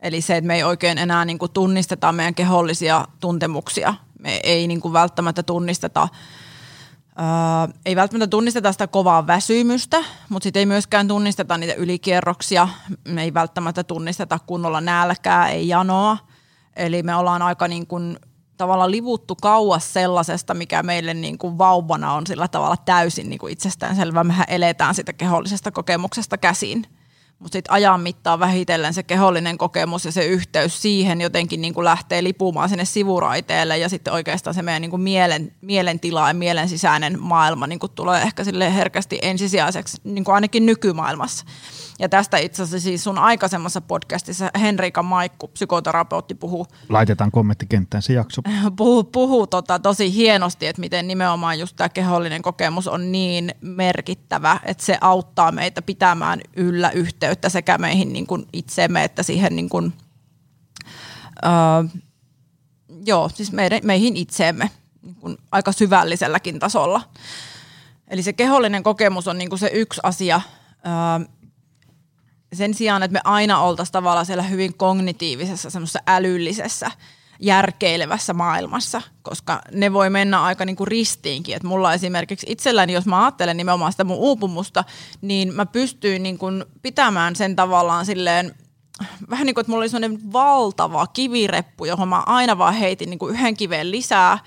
Eli se, että me ei oikein enää niin kuin tunnisteta meidän kehollisia tuntemuksia. Me ei niin kuin välttämättä tunnisteta Öö, ei välttämättä tunnisteta sitä kovaa väsymystä, mutta sitten ei myöskään tunnisteta niitä ylikierroksia. Me ei välttämättä tunnisteta kunnolla nälkää, ei janoa. Eli me ollaan aika niin kuin tavallaan livuttu kauas sellaisesta, mikä meille niin kuin vauvana on sillä tavalla täysin niin kuin itsestäänselvää. Mehän eletään sitä kehollisesta kokemuksesta käsin. Mutta sitten ajan mittaan vähitellen se kehollinen kokemus ja se yhteys siihen jotenkin niin kuin lähtee lipumaan sinne sivuraiteelle ja sitten oikeastaan se meidän niin kuin mielen, mielentila ja mielen sisäinen maailma niin kuin tulee ehkä sille herkästi ensisijaiseksi, niin kuin ainakin nykymaailmassa. Ja tästä itse asiassa siis sun aikaisemmassa podcastissa Henrika Maikku, psykoterapeutti, puhuu. Laitetaan kommenttikenttään se jakso. Puhuu, puhuu tota, tosi hienosti, että miten nimenomaan just tämä kehollinen kokemus on niin merkittävä, että se auttaa meitä pitämään yllä yhteyttä sekä meihin niin kuin itseemme että siihen niin kuin, öö, joo, siis meidän, meihin itseemme niin kuin aika syvälliselläkin tasolla. Eli se kehollinen kokemus on niin kuin se yksi asia, öö, sen sijaan, että me aina oltaisiin tavallaan siellä hyvin kognitiivisessa, semmoisessa älyllisessä, järkeilevässä maailmassa, koska ne voi mennä aika niin kuin ristiinkin. Että mulla esimerkiksi itselläni, jos mä ajattelen nimenomaan sitä mun uupumusta, niin mä pystyin niin kuin pitämään sen tavallaan silleen vähän niin kuin, että mulla oli sellainen valtava kivireppu, johon mä aina vaan heitin niin kuin yhden kiveen lisää,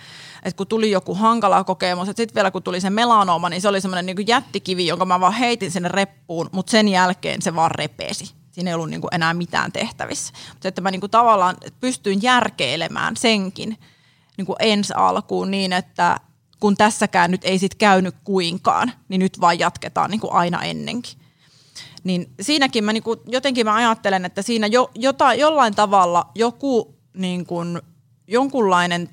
että kun tuli joku hankala kokemus, että sitten vielä kun tuli se melanooma, niin se oli semmoinen niin jättikivi, jonka mä vaan heitin sinne reppuun, mutta sen jälkeen se vaan repesi. Siinä ei ollut niin kuin enää mitään tehtävissä. Mutta että mä niin kuin tavallaan pystyin järkeilemään senkin niin kuin ensi alkuun niin, että kun tässäkään nyt ei sit käynyt kuinkaan, niin nyt vaan jatketaan niin kuin aina ennenkin. Niin siinäkin mä niin kuin, jotenkin mä ajattelen, että siinä jo, jota, jollain tavalla joku niin kuin, jonkunlainen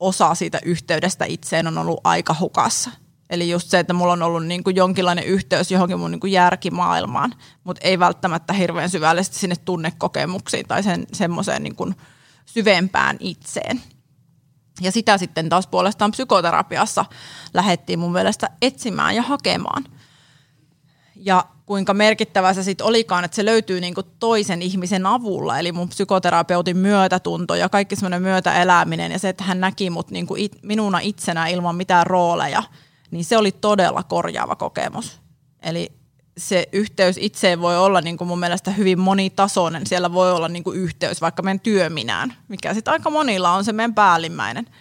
osa siitä yhteydestä itseen on ollut aika hukassa. Eli just se, että mulla on ollut niin kuin jonkinlainen yhteys johonkin mun niin kuin järkimaailmaan, mutta ei välttämättä hirveän syvällisesti sinne tunnekokemuksiin tai sen, semmoiseen niin kuin syvempään itseen. Ja sitä sitten taas puolestaan psykoterapiassa lähdettiin mun mielestä etsimään ja hakemaan. Ja kuinka merkittävä se sitten olikaan, että se löytyy niinku toisen ihmisen avulla, eli mun psykoterapeutin myötätunto ja kaikki semmoinen myötäeläminen ja se, että hän näki mut niinku it, minuna itsenä ilman mitään rooleja, niin se oli todella korjaava kokemus. Eli se yhteys itseen voi olla niin kuin mun mielestä hyvin monitasoinen. Siellä voi olla niin kuin yhteys vaikka meidän työminään, mikä sitten aika monilla on se meidän päällimmäinen –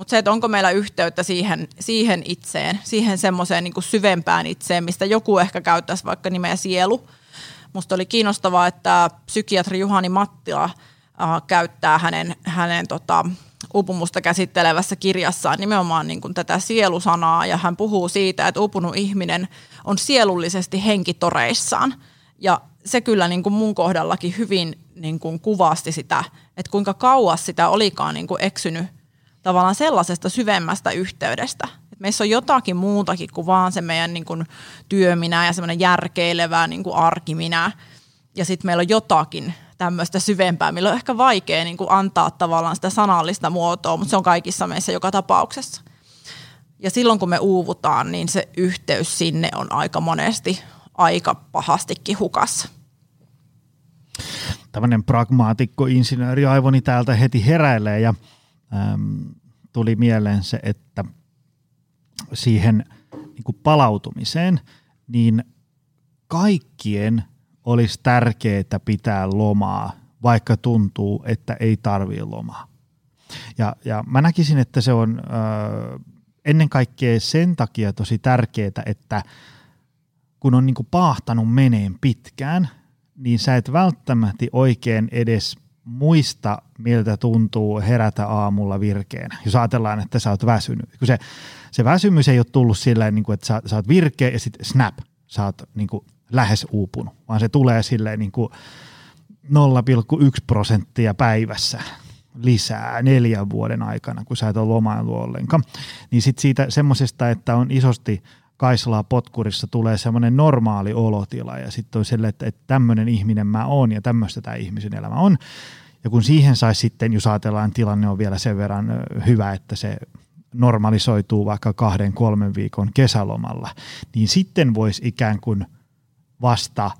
mutta se, että onko meillä yhteyttä siihen, siihen itseen, siihen semmoiseen niin syvempään itseen, mistä joku ehkä käyttäisi vaikka nimeä sielu. Musta oli kiinnostavaa, että psykiatri Juhani Mattila äh, käyttää hänen, hänen tota, upumusta käsittelevässä kirjassaan nimenomaan niin kuin tätä sielusanaa ja hän puhuu siitä, että upunut ihminen on sielullisesti henkitoreissaan. Ja se kyllä niin kuin mun kohdallakin hyvin niin kuin kuvasti sitä, että kuinka kauas sitä olikaan niin kuin eksynyt tavallaan sellaisesta syvemmästä yhteydestä. Et meissä on jotakin muutakin kuin vaan se meidän niin kuin, työminä ja semmoinen järkeilevä niin kuin arkiminä. Ja sitten meillä on jotakin tämmöistä syvempää, millä on ehkä vaikea niin kuin antaa tavallaan sitä sanallista muotoa, mutta se on kaikissa meissä joka tapauksessa. Ja silloin kun me uuvutaan, niin se yhteys sinne on aika monesti aika pahastikin hukassa. Tällainen pragmaatikko insinööri aivoni täältä heti heräilee ja äm, tuli mieleen se, että siihen niin kuin palautumiseen, niin kaikkien olisi tärkeää pitää lomaa, vaikka tuntuu, että ei tarvitse lomaa. Ja, ja mä näkisin, että se on ö, ennen kaikkea sen takia tosi tärkeää, että kun on niin kuin paahtanut meneen pitkään, niin sä et välttämättä oikein edes muista, miltä tuntuu herätä aamulla virkeänä, jos ajatellaan, että sä oot väsynyt. Kun se, se väsymys ei ole tullut silleen, niin kuin, että sä, sä oot virkeä ja sitten snap, sä oot niin kuin, lähes uupunut, vaan se tulee silleen niin kuin 0,1 prosenttia päivässä. lisää neljän vuoden aikana, kun sä et ole lomaillut ollenkaan. Niin sitten siitä semmoisesta, että on isosti Kaisalaa potkurissa tulee semmoinen normaali olotila ja sitten on sille, että, että tämmöinen ihminen mä oon ja tämmöistä tämä ihmisen elämä on. Ja kun siihen saisi sitten, jos ajatellaan tilanne on vielä sen verran hyvä, että se normalisoituu vaikka kahden, kolmen viikon kesälomalla, niin sitten voisi ikään kuin vasta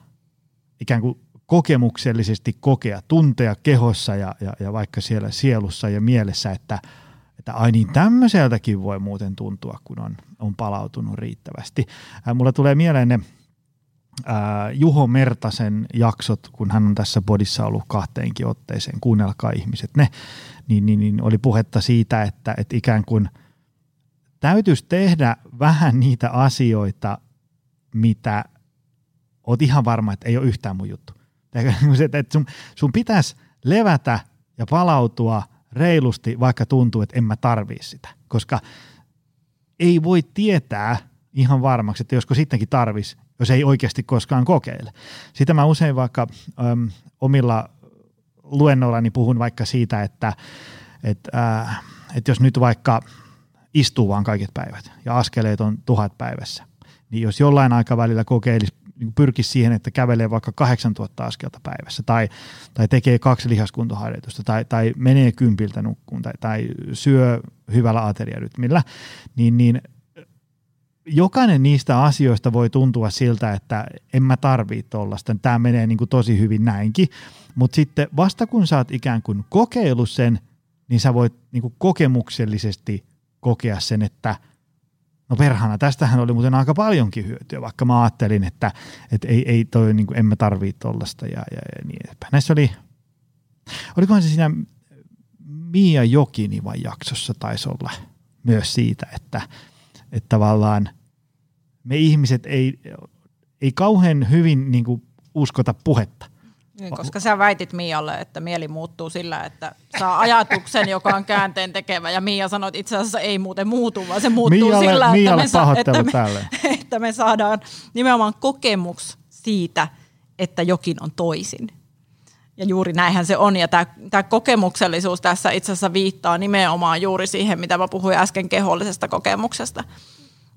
ikään kuin kokemuksellisesti kokea, tuntea kehossa ja, ja, ja vaikka siellä sielussa ja mielessä, että, että ai niin tämmöiseltäkin voi muuten tuntua, kun on, on palautunut riittävästi. Mulla tulee mieleen ne Juho Mertasen jaksot, kun hän on tässä podissa ollut kahteenkin otteeseen, kuunnelkaa ihmiset ne, niin, niin, niin oli puhetta siitä, että, että ikään kuin täytyisi tehdä vähän niitä asioita, mitä oot ihan varma, että ei ole yhtään mun juttu. Että sun, sun pitäisi levätä ja palautua reilusti, vaikka tuntuu, että en mä tarvii sitä. Koska ei voi tietää ihan varmaksi, että josko sittenkin tarvis, jos ei oikeasti koskaan kokeile. Sitä mä usein vaikka äm, omilla luennoillani puhun vaikka siitä, että et, äh, et jos nyt vaikka istuu vaan kaiket päivät ja askeleet on tuhat päivässä, niin jos jollain aikavälillä kokeilisi niin pyrkisi siihen, että kävelee vaikka 8000 askelta päivässä tai, tai tekee kaksi lihaskuntoharjoitusta tai, tai menee kympiltä nukkuun tai, tai syö hyvällä ateriarytmillä, niin, niin jokainen niistä asioista voi tuntua siltä, että en mä tarvii tuollaista, tämä menee niin kuin tosi hyvin näinkin, mutta sitten vasta kun sä oot ikään kuin kokeillut sen, niin sä voit niin kuin kokemuksellisesti kokea sen, että – No perhana, tästähän oli muuten aika paljonkin hyötyä, vaikka mä ajattelin, että, että ei, ei toi, niin kuin, emme tarvii tollasta ja, ja, ja niin edespäin. Näissä oli, olikohan se siinä Mia Jokinivan jaksossa taisi olla myös siitä, että, että tavallaan me ihmiset ei, ei kauhean hyvin niin kuin, uskota puhetta. Niin, koska sä väitit Mialle, että mieli muuttuu sillä, että saa ajatuksen, joka on käänteen tekevä. Ja Mia sanoi, että itse asiassa ei muuten muutu, vaan se muuttuu Mialle, sillä, että me, että, me, että me saadaan nimenomaan kokemus siitä, että jokin on toisin. Ja juuri näinhän se on. Ja tämä, tämä kokemuksellisuus tässä itse asiassa viittaa nimenomaan juuri siihen, mitä mä puhuin äsken kehollisesta kokemuksesta.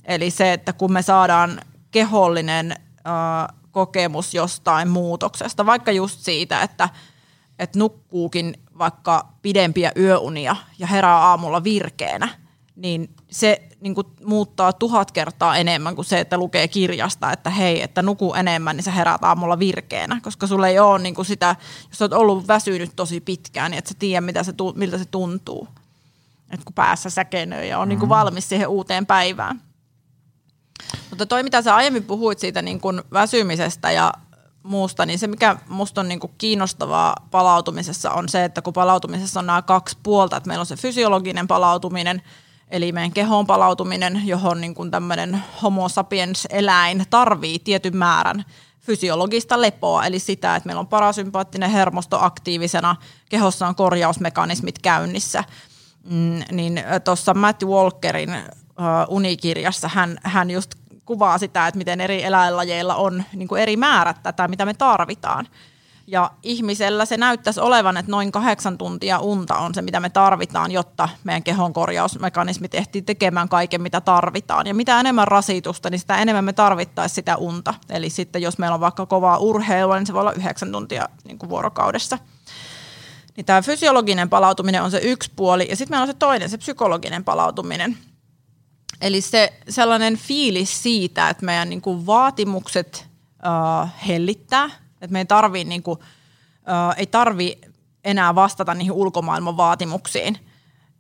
Eli se, että kun me saadaan kehollinen äh, kokemus jostain muutoksesta, vaikka just siitä, että, että nukkuukin vaikka pidempiä yöunia ja herää aamulla virkeänä, niin se niin kuin muuttaa tuhat kertaa enemmän kuin se, että lukee kirjasta, että hei, että nuku enemmän, niin sä heräät aamulla virkeänä, koska sulla ei ole niin kuin sitä, jos olet ollut väsynyt tosi pitkään, niin et sä tiedä, mitä se, miltä se tuntuu. että kun päässä säkenöi ja on mm-hmm. niin kuin valmis siihen uuteen päivään. Mutta toi, mitä sä aiemmin puhuit siitä niin kuin väsymisestä ja muusta, niin se mikä musta on niin kuin kiinnostavaa palautumisessa on se, että kun palautumisessa on nämä kaksi puolta, että meillä on se fysiologinen palautuminen, eli meidän kehon palautuminen, johon niin kuin tämmöinen homo sapiens eläin tarvii tietyn määrän fysiologista lepoa, eli sitä, että meillä on parasympaattinen hermosto aktiivisena, kehossa on korjausmekanismit käynnissä. Mm, niin tuossa Matt Walkerin uh, unikirjassa hän, hän just kuvaa sitä, että miten eri eläinlajeilla on niin kuin eri määrät tätä, mitä me tarvitaan. Ja ihmisellä se näyttäisi olevan, että noin kahdeksan tuntia unta on se, mitä me tarvitaan, jotta meidän kehon korjausmekanismit ehtii tekemään kaiken, mitä tarvitaan. Ja mitä enemmän rasitusta, niin sitä enemmän me tarvittaisiin sitä unta. Eli sitten jos meillä on vaikka kovaa urheilua, niin se voi olla yhdeksän tuntia niin kuin vuorokaudessa. Niin tämä fysiologinen palautuminen on se yksi puoli, ja sitten meillä on se toinen, se psykologinen palautuminen – Eli se sellainen fiilis siitä, että meidän niin kuin vaatimukset uh, hellittää, että me ei tarvii, niin uh, ei tarvi enää vastata niihin ulkomaailman vaatimuksiin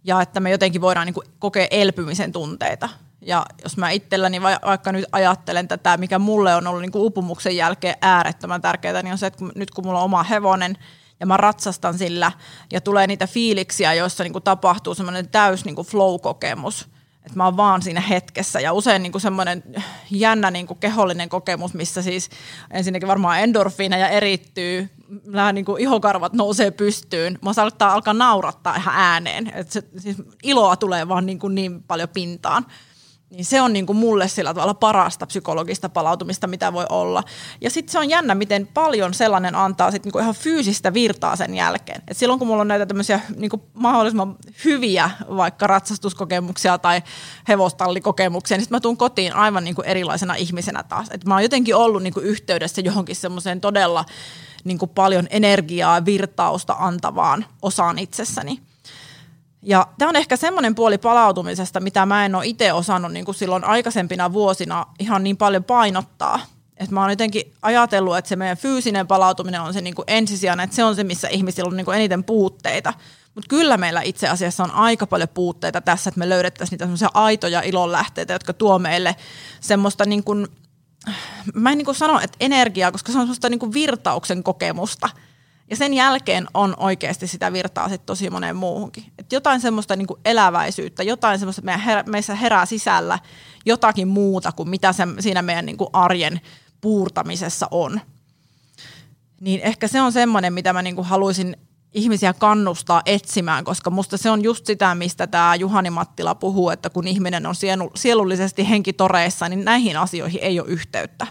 ja että me jotenkin voidaan niin kuin kokea elpymisen tunteita. Ja jos mä itselläni vaikka nyt ajattelen tätä, mikä mulle on ollut niin kuin upumuksen jälkeen äärettömän tärkeää, niin on se, että nyt kun mulla on oma hevonen ja mä ratsastan sillä ja tulee niitä fiiliksiä, joissa niin kuin tapahtuu semmoinen täys niin kuin flow-kokemus – että mä oon vaan siinä hetkessä. Ja usein niin semmoinen jännä niin kuin kehollinen kokemus, missä siis ensinnäkin varmaan endorfiina ja erittyy, vähän niin kuin ihokarvat nousee pystyyn, mä saattaa alkaa naurattaa ihan ääneen, että se, siis iloa tulee vaan niin, kuin niin paljon pintaan. Niin se on niin kuin mulle sillä tavalla parasta psykologista palautumista, mitä voi olla. Ja sitten se on jännä, miten paljon sellainen antaa sit niin kuin ihan fyysistä virtaa sen jälkeen. Et silloin kun mulla on näitä tämmöisiä niin kuin mahdollisimman hyviä vaikka ratsastuskokemuksia tai hevostalikokemuksia, niin sitten mä tuun kotiin aivan niin kuin erilaisena ihmisenä taas. Et mä oon jotenkin ollut niin kuin yhteydessä johonkin semmoiseen todella niin kuin paljon energiaa, virtausta antavaan osaan itsessäni. Ja tämä on ehkä semmoinen puoli palautumisesta, mitä mä en ole itse osannut niin kuin silloin aikaisempina vuosina ihan niin paljon painottaa. Et mä oon jotenkin ajatellut, että se meidän fyysinen palautuminen on se niin kuin ensisijainen, että se on se, missä ihmisillä on niin kuin eniten puutteita. Mutta kyllä meillä itse asiassa on aika paljon puutteita tässä, että me löydettäisiin niitä semmoisia aitoja ilonlähteitä, jotka tuo meille semmoista niin kuin, mä en niin kuin sano, että energiaa, koska se on semmoista niin kuin virtauksen kokemusta – ja sen jälkeen on oikeasti sitä virtaa sit tosi moneen muuhunkin. Et jotain semmoista niin eläväisyyttä, jotain semmoista, että her- meissä herää sisällä jotakin muuta kuin mitä se, siinä meidän niin arjen puurtamisessa on. Niin ehkä se on semmoinen, mitä mä niin haluaisin ihmisiä kannustaa etsimään, koska musta se on just sitä, mistä tämä Juhani Mattila puhuu, että kun ihminen on sielullisesti henkitoreissa, niin näihin asioihin ei ole yhteyttä.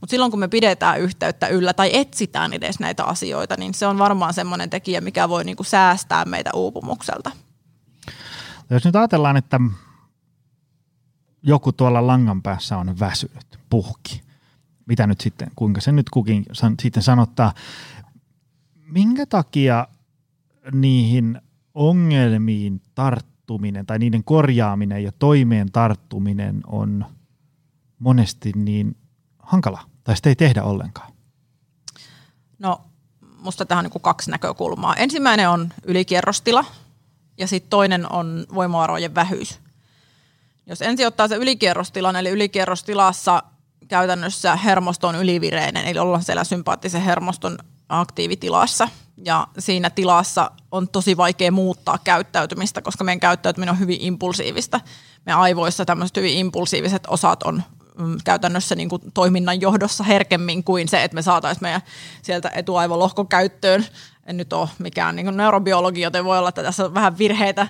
Mutta silloin kun me pidetään yhteyttä yllä tai etsitään edes näitä asioita, niin se on varmaan semmoinen tekijä, mikä voi niinku säästää meitä uupumukselta. Jos nyt ajatellaan, että joku tuolla langan päässä on väsynyt, puhki. Mitä nyt sitten, kuinka se nyt kukin san, sitten sanottaa. Minkä takia niihin ongelmiin tarttuminen tai niiden korjaaminen ja toimeen tarttuminen on monesti niin hankala tai sitä ei tehdä ollenkaan? No musta tähän on niin kaksi näkökulmaa. Ensimmäinen on ylikierrostila ja sitten toinen on voimavarojen vähyys. Jos ensin ottaa se ylikierrostilan, eli ylikierrostilassa käytännössä hermosto on ylivireinen, eli ollaan siellä sympaattisen hermoston aktiivitilassa. Ja siinä tilassa on tosi vaikea muuttaa käyttäytymistä, koska meidän käyttäytyminen on hyvin impulsiivista. Meidän aivoissa tämmöiset hyvin impulsiiviset osat on käytännössä niin kuin toiminnan johdossa herkemmin kuin se, että me saataisiin meidän sieltä etuaivolohko käyttöön. En nyt ole mikään niin neurobiologi, joten voi olla, että tässä on vähän virheitä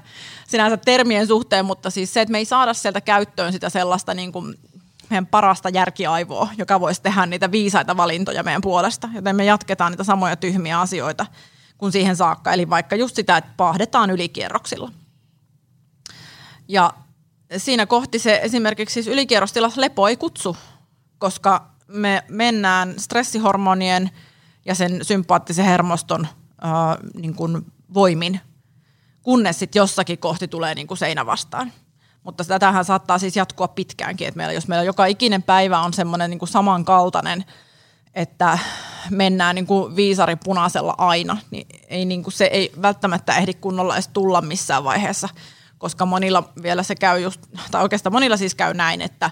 sinänsä termien suhteen, mutta siis se, että me ei saada sieltä käyttöön sitä sellaista niin kuin meidän parasta järkiaivoa, joka voisi tehdä niitä viisaita valintoja meidän puolesta, joten me jatketaan niitä samoja tyhmiä asioita kuin siihen saakka. Eli vaikka just sitä, että pahdetaan ylikierroksilla. Ja siinä kohti se esimerkiksi siis ylikierrostilassa lepo ei kutsu, koska me mennään stressihormonien ja sen sympaattisen hermoston ää, niin kuin voimin, kunnes sitten jossakin kohti tulee niin kuin seinä vastaan. Mutta tätähän saattaa siis jatkua pitkäänkin, että meillä, jos meillä joka ikinen päivä on semmoinen niin samankaltainen, että mennään niin kuin viisari punaisella aina, niin, ei, niin kuin se ei välttämättä ehdi kunnolla edes tulla missään vaiheessa – koska monilla vielä se käy just, tai oikeastaan monilla siis käy näin, että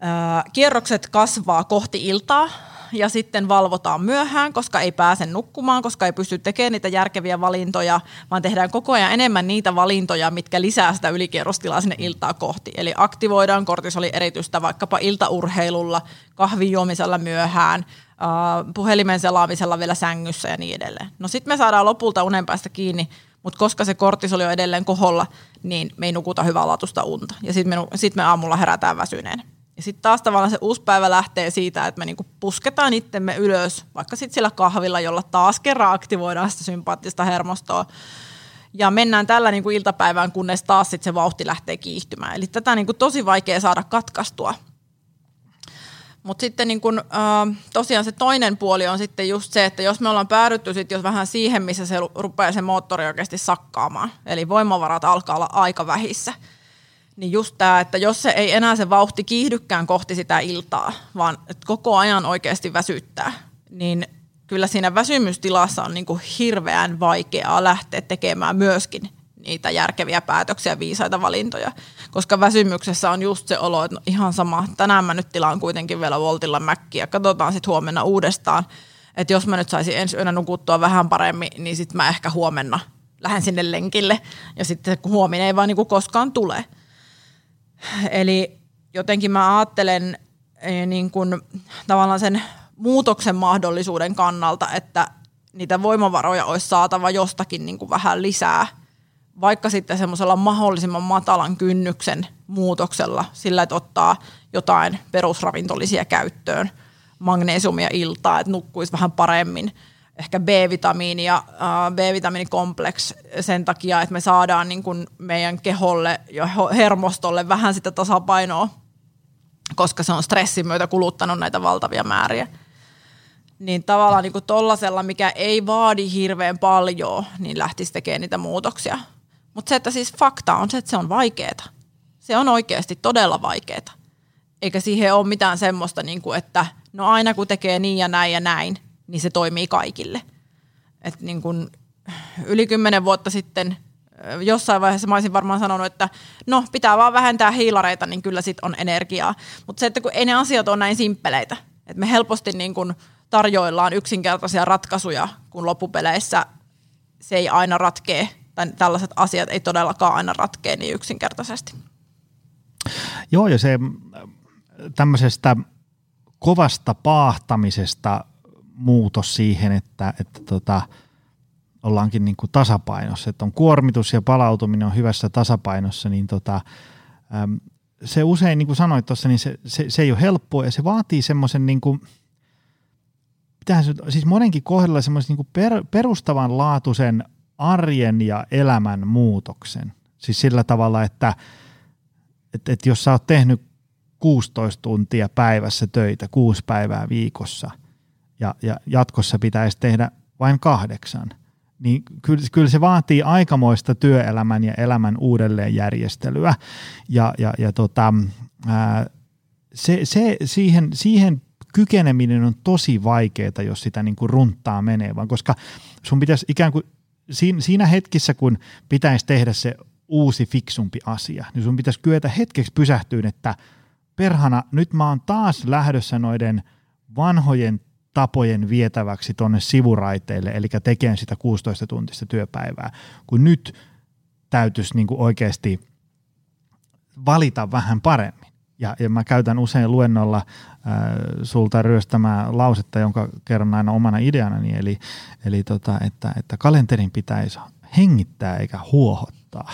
ää, kierrokset kasvaa kohti iltaa ja sitten valvotaan myöhään, koska ei pääse nukkumaan, koska ei pysty tekemään niitä järkeviä valintoja, vaan tehdään koko ajan enemmän niitä valintoja, mitkä lisää sitä ylikierrostilaa sinne iltaa kohti. Eli aktivoidaan kortisoli eritystä vaikkapa iltaurheilulla, kahvin juomisella myöhään, puhelimen selaamisella vielä sängyssä ja niin edelleen. No sitten me saadaan lopulta unen päästä kiinni mutta koska se kortisoli on edelleen koholla, niin me ei nukuta hyvälaatuista unta. Ja sitten me, sit me aamulla herätään väsyneen. Ja sitten taas tavallaan se uusi päivä lähtee siitä, että me niinku pusketaan itsemme ylös, vaikka sitten sillä kahvilla, jolla taas kerran aktivoidaan sitä sympaattista hermostoa. Ja mennään tällä niinku iltapäivään, kunnes taas sit se vauhti lähtee kiihtymään. Eli tätä niinku tosi vaikea saada katkaistua. Mutta sitten niin kun, äh, tosiaan se toinen puoli on sitten just se, että jos me ollaan päädytty sitten jos vähän siihen, missä se rupeaa se moottori oikeasti sakkaamaan, eli voimavarat alkaa olla aika vähissä, niin just tämä, että jos se ei enää se vauhti kiihdykään kohti sitä iltaa, vaan koko ajan oikeasti väsyttää, niin kyllä siinä väsymystilassa on niin hirveän vaikeaa lähteä tekemään myöskin niitä järkeviä päätöksiä, viisaita valintoja. Koska väsymyksessä on just se olo, että no ihan sama, tänään mä nyt tilaan kuitenkin vielä voltilla mäkkiä, katsotaan sitten huomenna uudestaan. Että jos mä nyt saisin ensi yönä nukuttua vähän paremmin, niin sitten mä ehkä huomenna lähden sinne lenkille. Ja sitten huominen ei vaan niin kuin koskaan tule. Eli jotenkin mä ajattelen eh, niin kuin, tavallaan sen muutoksen mahdollisuuden kannalta, että niitä voimavaroja olisi saatava jostakin niin kuin vähän lisää – vaikka sitten semmoisella mahdollisimman matalan kynnyksen muutoksella, sillä että ottaa jotain perusravintolisia käyttöön, magnesiumia iltaa, että nukkuisi vähän paremmin, ehkä B-vitamiini ja B-vitamiinikompleks sen takia, että me saadaan niin kuin meidän keholle ja hermostolle vähän sitä tasapainoa, koska se on stressin myötä kuluttanut näitä valtavia määriä niin tavallaan niin tollasella, mikä ei vaadi hirveän paljon, niin lähtisi tekemään niitä muutoksia. Mutta se, että siis fakta on se, että se on vaikeeta. Se on oikeasti todella vaikeeta. Eikä siihen ole mitään semmoista, niin kuin, että no aina kun tekee niin ja näin ja näin, niin se toimii kaikille. Et niin kuin yli kymmenen vuotta sitten jossain vaiheessa mä olisin varmaan sanonut, että no pitää vaan vähentää hiilareita, niin kyllä sit on energiaa. Mutta se, että kun ei ne asiat ole näin simppeleitä, että me helposti niin kuin – tarjoillaan yksinkertaisia ratkaisuja, kun loppupeleissä se ei aina ratkee, tai tällaiset asiat ei todellakaan aina ratkee niin yksinkertaisesti. Joo, ja se tämmöisestä kovasta paahtamisesta muutos siihen, että, että tota, ollaankin niin kuin tasapainossa, että on kuormitus ja palautuminen on hyvässä tasapainossa, niin tota, se usein, niin kuin sanoit tuossa, niin se, se, se ei ole helppoa ja se vaatii semmoisen niin kuin – pitää siis monenkin kohdalla semmoisen niin per, perustavanlaatuisen arjen ja elämän muutoksen. Siis sillä tavalla, että, että, että jos sä oot tehnyt 16 tuntia päivässä töitä, kuusi päivää viikossa, ja, ja jatkossa pitäisi tehdä vain kahdeksan, niin kyllä, kyllä se vaatii aikamoista työelämän ja elämän uudelleenjärjestelyä. Ja, ja, ja tota, ää, se, se, siihen, siihen kykeneminen on tosi vaikeaa, jos sitä niin kuin runttaa menee, vaan koska sun pitäisi ikään kuin siinä hetkissä, kun pitäisi tehdä se uusi fiksumpi asia, niin sun pitäisi kyetä hetkeksi pysähtyä, että perhana, nyt mä oon taas lähdössä noiden vanhojen tapojen vietäväksi tuonne sivuraiteille, eli tekemään sitä 16 tuntista työpäivää, kun nyt täytyisi niin kuin oikeasti valita vähän paremmin. Ja, ja mä käytän usein luennolla äh, sulta ryöstämää lausetta, jonka kerron aina omana ideanani, eli, eli tota, että, että kalenterin pitäisi hengittää eikä huohottaa.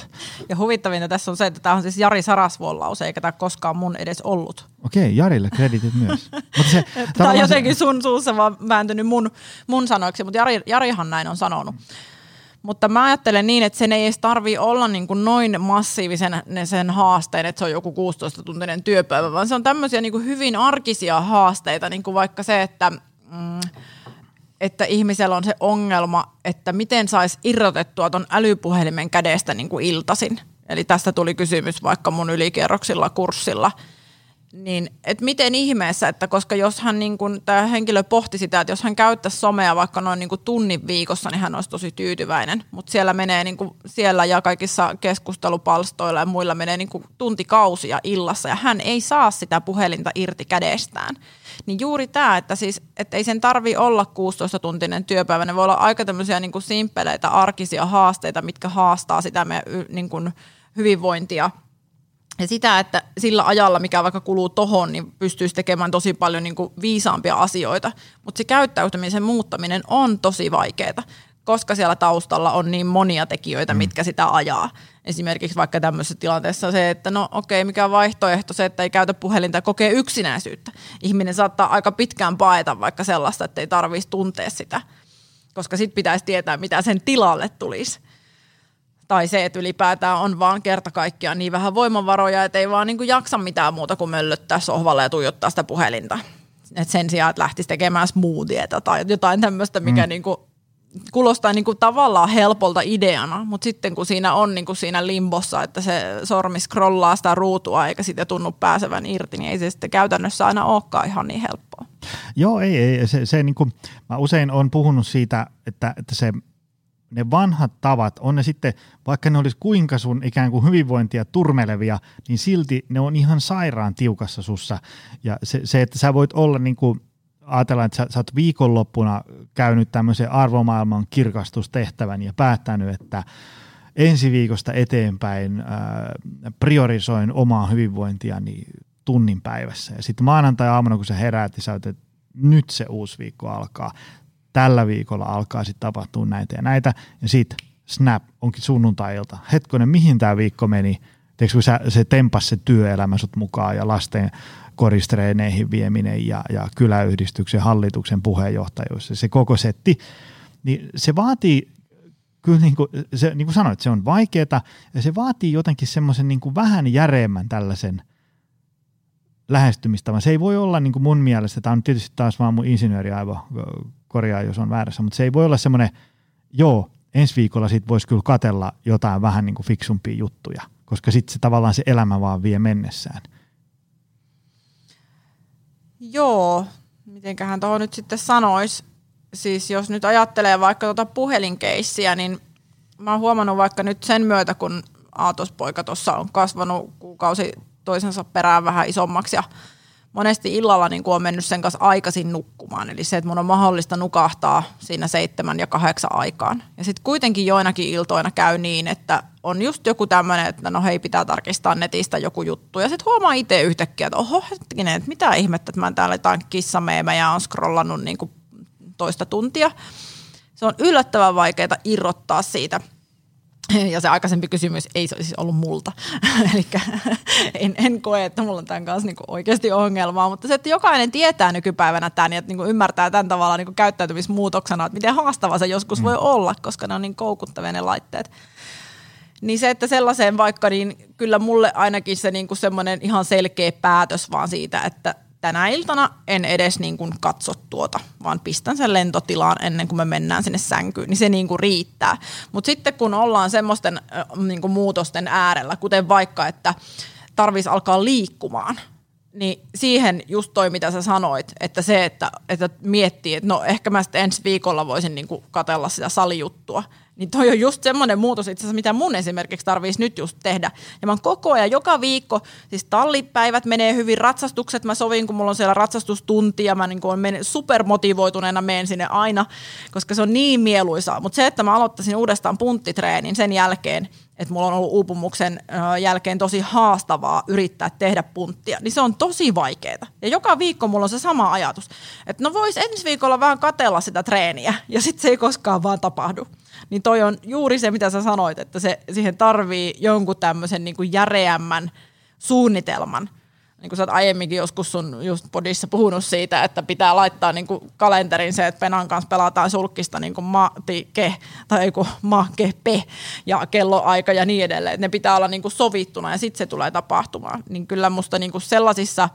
Ja huvittavinta tässä on se, että tämä on siis Jari Sarasvuon lause, eikä tämä koskaan mun edes ollut. Okei, Jarille kreditit myös. mutta se, tämä on jotenkin sun suussa vaan vääntynyt mun, mun sanoiksi, mutta Jari, Jarihan näin on sanonut. Mutta mä ajattelen niin, että sen ei edes tarvi olla niin kuin noin massiivisen sen haasteen, että se on joku 16-tuntinen työpäivä, vaan se on tämmöisiä niin kuin hyvin arkisia haasteita, niin kuin vaikka se, että, mm, että ihmisellä on se ongelma, että miten saisi irrotettua ton älypuhelimen kädestä niin kuin iltasin. Eli tästä tuli kysymys vaikka mun ylikerroksilla kurssilla – niin että miten ihmeessä, että koska jos hän niin kun, tämä henkilö pohti sitä, että jos hän käyttäisi somea vaikka noin niin tunnin viikossa, niin hän olisi tosi tyytyväinen. Mutta siellä menee niin siellä ja kaikissa keskustelupalstoilla ja muilla menee niin tuntikausia illassa ja hän ei saa sitä puhelinta irti kädestään. Niin juuri tämä, että, siis, että ei sen tarvi olla 16-tuntinen työpäivä, ne voi olla aika tämmöisiä niin simppeleitä arkisia haasteita, mitkä haastaa sitä meidän niin kuin hyvinvointia – ja sitä, että sillä ajalla, mikä vaikka kuluu tohon, niin pystyisi tekemään tosi paljon niin kuin viisaampia asioita. Mutta se käyttäytymisen muuttaminen on tosi vaikeaa, koska siellä taustalla on niin monia tekijöitä, mm. mitkä sitä ajaa. Esimerkiksi vaikka tämmöisessä tilanteessa se, että no okei, mikä on vaihtoehto se, että ei käytä puhelinta ja kokee yksinäisyyttä. Ihminen saattaa aika pitkään paeta vaikka sellaista, että ei tarvitsisi tuntea sitä, koska sitten pitäisi tietää, mitä sen tilalle tulisi tai se, että ylipäätään on vaan kerta kaikkiaan niin vähän voimavaroja, että ei vaan niin kuin jaksa mitään muuta kuin möllöttää sohvalle ja tuijottaa sitä puhelinta. Et sen sijaan, että lähtisi tekemään smoothieta tai jotain tämmöistä, mikä mm. niin kuin kuulostaa niin kuin tavallaan helpolta ideana, mutta sitten kun siinä on niin kuin siinä limbossa, että se sormi scrollaa sitä ruutua eikä sitä tunnu pääsevän irti, niin ei se sitten käytännössä aina olekaan ihan niin helppoa. Joo, ei, ei. Se, se niin kuin, mä usein olen puhunut siitä, että, että se ne vanhat tavat, on ne sitten, vaikka ne olisi kuinka sun ikään kuin hyvinvointia turmelevia, niin silti ne on ihan sairaan tiukassa sussa. Ja se, se että sä voit olla niin kuin, ajatellaan, että sä, sä oot viikonloppuna käynyt tämmöisen arvomaailman kirkastustehtävän ja päättänyt, että ensi viikosta eteenpäin ää, priorisoin omaa hyvinvointiani tunnin päivässä. Ja sitten maanantai-aamuna, kun sä heräät, niin sä oot, että nyt se uusi viikko alkaa tällä viikolla alkaa sitten tapahtua näitä ja näitä, ja sitten snap, onkin sunnuntailta. Hetkonen, mihin tämä viikko meni? Teekö, kun sä, se tempas se työelämä sut mukaan ja lasten koristreeneihin vieminen ja, ja kyläyhdistyksen hallituksen puheenjohtajuus, se koko setti, niin se vaatii kyllä niin kuin, se, niin kuin sanoit, se on vaikeaa ja se vaatii jotenkin semmoisen niin kuin vähän järeemmän tällaisen lähestymistavan. Se ei voi olla niin kuin mun mielestä, tämä on tietysti taas vaan mun insinööriaivo, korjaa jos on väärässä, mutta se ei voi olla semmoinen, joo, ensi viikolla siitä voisi kyllä katella jotain vähän niin kuin fiksumpia juttuja, koska sitten se tavallaan se elämä vaan vie mennessään. Joo, mitenköhän tuohon nyt sitten sanoisi. Siis jos nyt ajattelee vaikka tuota puhelinkeissiä, niin mä oon huomannut vaikka nyt sen myötä, kun Aatospoika tuossa on kasvanut kuukausi toisensa perään vähän isommaksi ja monesti illalla niin kuin on mennyt sen kanssa aikaisin nukkumaan. Eli se, että mun on mahdollista nukahtaa siinä seitsemän ja kahdeksan aikaan. Ja sitten kuitenkin joinakin iltoina käy niin, että on just joku tämmöinen, että no hei, pitää tarkistaa netistä joku juttu. Ja sitten huomaa itse yhtäkkiä, että oho, hetkinen, että mitä ihmettä, että mä täällä jotain kissameemejä on scrollannut niin kuin toista tuntia. Se on yllättävän vaikeaa irrottaa siitä – ja se aikaisempi kysymys ei se siis ollut multa. Eli en, en koe, että mulla on tämän kanssa niin oikeasti ongelmaa, mutta se, että jokainen tietää nykypäivänä tämän ja niin ymmärtää tämän tavalla niin käyttäytymismuutoksena, että miten haastava se joskus mm. voi olla, koska ne on niin koukuttavia ne laitteet. Niin se, että sellaiseen vaikka, niin kyllä mulle ainakin se niin semmoinen ihan selkeä päätös vaan siitä, että tänä iltana en edes niin kuin katso tuota, vaan pistän sen lentotilaan ennen kuin me mennään sinne sänkyyn, niin se niin kuin riittää. Mutta sitten kun ollaan semmoisten niin kuin muutosten äärellä, kuten vaikka, että tarvitsisi alkaa liikkumaan, niin siihen just toi, mitä sä sanoit, että se, että, että miettii, että no ehkä mä sitten ensi viikolla voisin niin katella sitä salijuttua, niin toi on just semmoinen muutos itse asiassa, mitä mun esimerkiksi tarvitsisi nyt just tehdä. Ja mä oon koko ajan, joka viikko, siis tallipäivät menee hyvin, ratsastukset mä sovin, kun mulla on siellä ratsastustunti ja mä niin on men- supermotivoituneena menen sinne aina, koska se on niin mieluisaa. Mutta se, että mä aloittaisin uudestaan punttitreenin sen jälkeen, että mulla on ollut uupumuksen jälkeen tosi haastavaa yrittää tehdä punttia, niin se on tosi vaikeaa. Ja joka viikko mulla on se sama ajatus, että no vois ensi viikolla vähän katella sitä treeniä, ja sitten se ei koskaan vaan tapahdu. Niin toi on juuri se, mitä sä sanoit, että se, siihen tarvii jonkun tämmöisen niin järeämmän suunnitelman. Niin kuin sä oot aiemminkin joskus sun just podissa puhunut siitä, että pitää laittaa niin kalenterin se, että Penan kanssa pelataan sulkista niin kuin ke, tai joku ke, pe ja kelloaika ja niin edelleen. ne pitää olla niin kuin sovittuna ja sitten se tulee tapahtumaan. Niin kyllä musta niin kuin sellaisissa,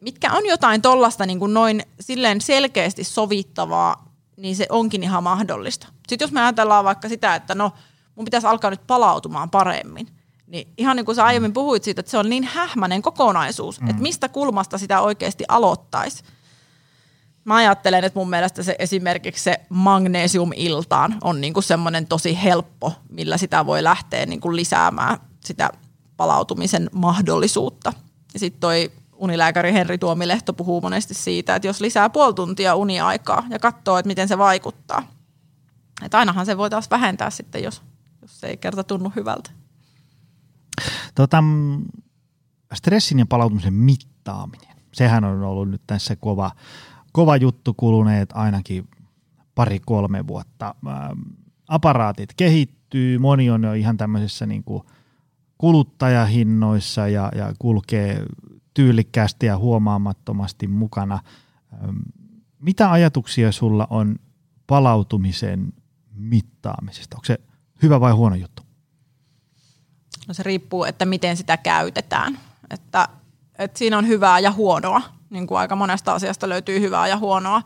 mitkä on jotain tollasta niin noin silleen selkeästi sovittavaa, niin se onkin ihan mahdollista. Sitten jos me ajatellaan vaikka sitä, että no mun pitäisi alkaa nyt palautumaan paremmin, niin ihan niin kuin sä aiemmin puhuit siitä, että se on niin hähmäinen kokonaisuus, mm. että mistä kulmasta sitä oikeasti aloittaisi. Mä ajattelen, että mun mielestä se esimerkiksi se magnesium-iltaan on niin kuin semmoinen tosi helppo, millä sitä voi lähteä niin kuin lisäämään sitä palautumisen mahdollisuutta. Ja sitten toi unilääkäri Henri Tuomilehto puhuu monesti siitä, että jos lisää puoli tuntia uniaikaa ja katsoo, että miten se vaikuttaa. Että ainahan se voi taas vähentää sitten, jos, jos se ei kerta tunnu hyvältä. Tota, stressin ja palautumisen mittaaminen. Sehän on ollut nyt tässä kova, kova juttu kuluneet ainakin pari-kolme vuotta. Aparaatit kehittyy, moni on jo ihan tämmöisessä niin kuin kuluttajahinnoissa ja, ja kulkee tyylikkäästi ja huomaamattomasti mukana. Mitä ajatuksia sulla on palautumisen mittaamisesta? Onko se hyvä vai huono juttu? No se riippuu, että miten sitä käytetään. Että, että siinä on hyvää ja huonoa. Niin kuin aika monesta asiasta löytyy hyvää ja huonoa.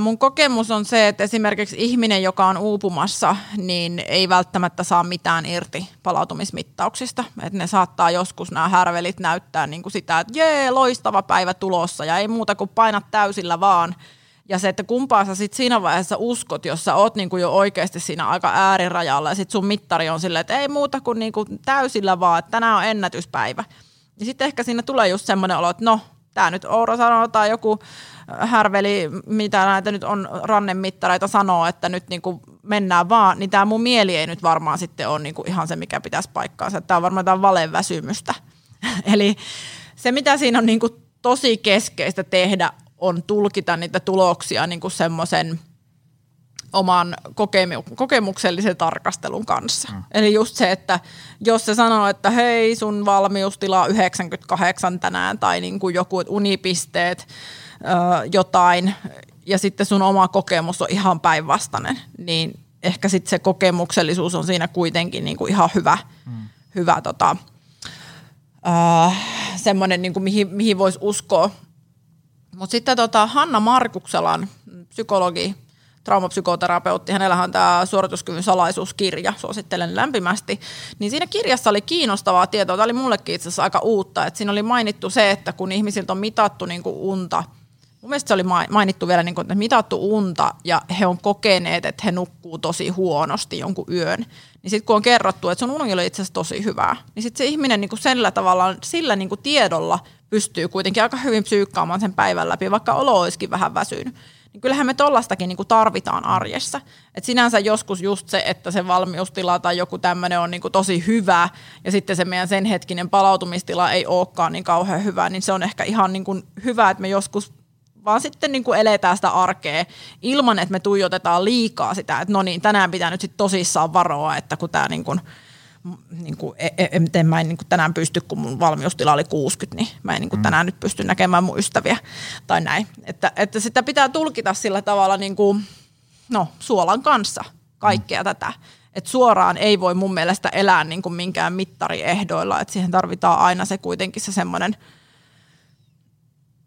Mun kokemus on se, että esimerkiksi ihminen, joka on uupumassa, niin ei välttämättä saa mitään irti palautumismittauksista. Et ne saattaa joskus nämä härvelit näyttää niin kuin sitä, että jee, loistava päivä tulossa ja ei muuta kuin painat täysillä vaan. Ja se, että kumpaa sä sit siinä vaiheessa uskot, jos sä oot niinku jo oikeasti siinä aika äärirajalla ja sit sun mittari on silleen, että ei muuta kuin niinku täysillä vaan, että tänään on ennätyspäivä. Ja sitten ehkä siinä tulee just semmoinen olo, että no, tämä nyt Oura sanoo tai joku härveli, mitä näitä nyt on rannemittareita sanoo, että nyt niinku mennään vaan, niin tämä mun mieli ei nyt varmaan sitten ole niinku ihan se, mikä pitäisi paikkaansa. Tämä on varmaan jotain valeväsymystä. Eli se, mitä siinä on niinku tosi keskeistä tehdä, on tulkita niitä tuloksia niin kuin semmoisen oman kokemu- kokemuksellisen tarkastelun kanssa. Mm. Eli just se, että jos se sanoo, että hei sun valmiustila on 98 tänään tai niin kuin joku unipisteet, ö, jotain, ja sitten sun oma kokemus on ihan päinvastainen, niin ehkä sitten se kokemuksellisuus on siinä kuitenkin niin kuin ihan hyvä, mm. hyvä tota, äh, semmoinen, niin kuin mihin, mihin voisi uskoa. Mutta sitten tota, Hanna Markukselan psykologi, traumapsykoterapeutti, hänellä on tämä suorituskyvyn salaisuuskirja, suosittelen lämpimästi, niin siinä kirjassa oli kiinnostavaa tietoa, tämä oli mullekin itse asiassa aika uutta, että siinä oli mainittu se, että kun ihmisiltä on mitattu niin kuin unta – Mun mielestä se oli mainittu vielä, niin kuin, että mitattu unta ja he on kokeneet, että he nukkuu tosi huonosti jonkun yön. Niin sitten kun on kerrottu, että sun uni oli itse asiassa tosi hyvää, niin sitten se ihminen niin kuin sillä tavalla, sillä niin kuin tiedolla pystyy kuitenkin aika hyvin psyykkaamaan sen päivän läpi, vaikka olo olisikin vähän väsynyt. Niin kyllähän me tollastakin niin kuin tarvitaan arjessa. Et sinänsä joskus just se, että se valmiustila tai joku tämmöinen on niin kuin tosi hyvä ja sitten se meidän sen hetkinen palautumistila ei olekaan niin kauhean hyvä, niin se on ehkä ihan niin kuin hyvä, että me joskus vaan sitten niin kuin eletään sitä arkea ilman, että me tuijotetaan liikaa sitä, että no niin, tänään pitää nyt sitten tosissaan varoa, että kun tämä niin kuin, niin kuin, e, e, miten mä en niin kuin tänään pysty, kun mun valmiustila oli 60, niin mä en niin kuin mm. tänään nyt pysty näkemään mun ystäviä tai näin. Että, että sitä pitää tulkita sillä tavalla niin kuin, no, suolan kanssa kaikkea mm. tätä. että suoraan ei voi mun mielestä elää niin kuin minkään mittariehdoilla, että siihen tarvitaan aina se kuitenkin se semmoinen –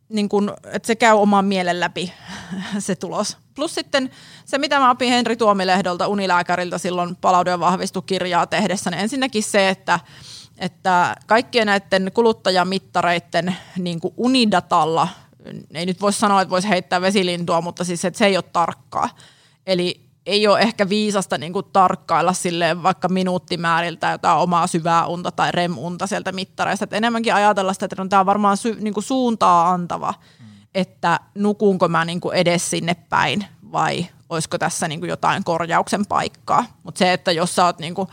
niin kun, että se käy oman mielen läpi se tulos. Plus sitten se, mitä mä opin Henri Tuomilehdolta unilääkäriltä silloin palaudu- ja vahvistukirjaa tehdessä, niin ensinnäkin se, että, että kaikkien näiden kuluttajamittareiden niin unidatalla, ei nyt voi sanoa, että voisi heittää vesilintua, mutta siis että se ei ole tarkkaa. Eli ei ole ehkä viisasta niin kuin tarkkailla silleen vaikka minuuttimääriltä jotain omaa syvää unta tai REM-unta sieltä mittareista. Et enemmänkin ajatella sitä, että no, tämä on varmaan sy, niin kuin suuntaa antava, mm. että nukunko mä niin kuin edes sinne päin vai olisiko tässä niin kuin jotain korjauksen paikkaa. Mutta se, että jos sä oot niin kuin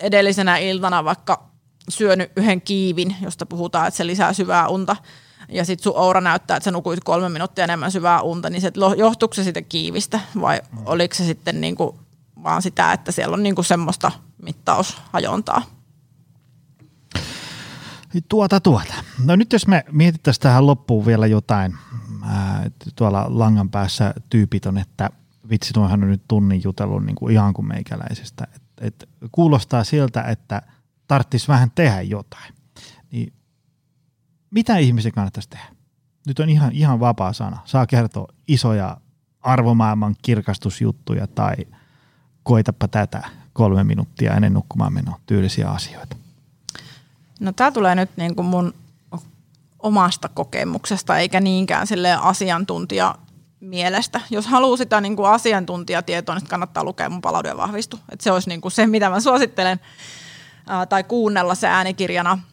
edellisenä iltana vaikka syönyt yhden kiivin, josta puhutaan, että se lisää syvää unta, ja sitten sun oura näyttää, että sä nukuit kolme minuuttia enemmän syvää unta, niin se, johtuuko se sitten kiivistä vai mm. oliko se sitten niinku vaan sitä, että siellä on niinku semmoista mittaushajontaa? Tuota, tuota. No nyt jos me mietittäisiin tähän loppuun vielä jotain, ää, tuolla langan päässä tyypit on, että vitsi, tuohan on nyt tunnin jutellut niin kuin ihan kuin meikäläisestä. Et, et kuulostaa siltä, että tarttis vähän tehdä jotain. Niin mitä ihmisen kannattaisi tehdä? Nyt on ihan, ihan vapaa sana. Saa kertoa isoja arvomaailman kirkastusjuttuja tai koitapa tätä kolme minuuttia ennen nukkumaan menoa tyylisiä asioita. No tämä tulee nyt niin kuin mun omasta kokemuksesta eikä niinkään sille asiantuntija mielestä. Jos haluaa sitä niin kuin asiantuntijatietoa, niin kannattaa lukea mun palauden vahvistu. Et se olisi niin kuin se, mitä mä suosittelen, ää, tai kuunnella se äänikirjana –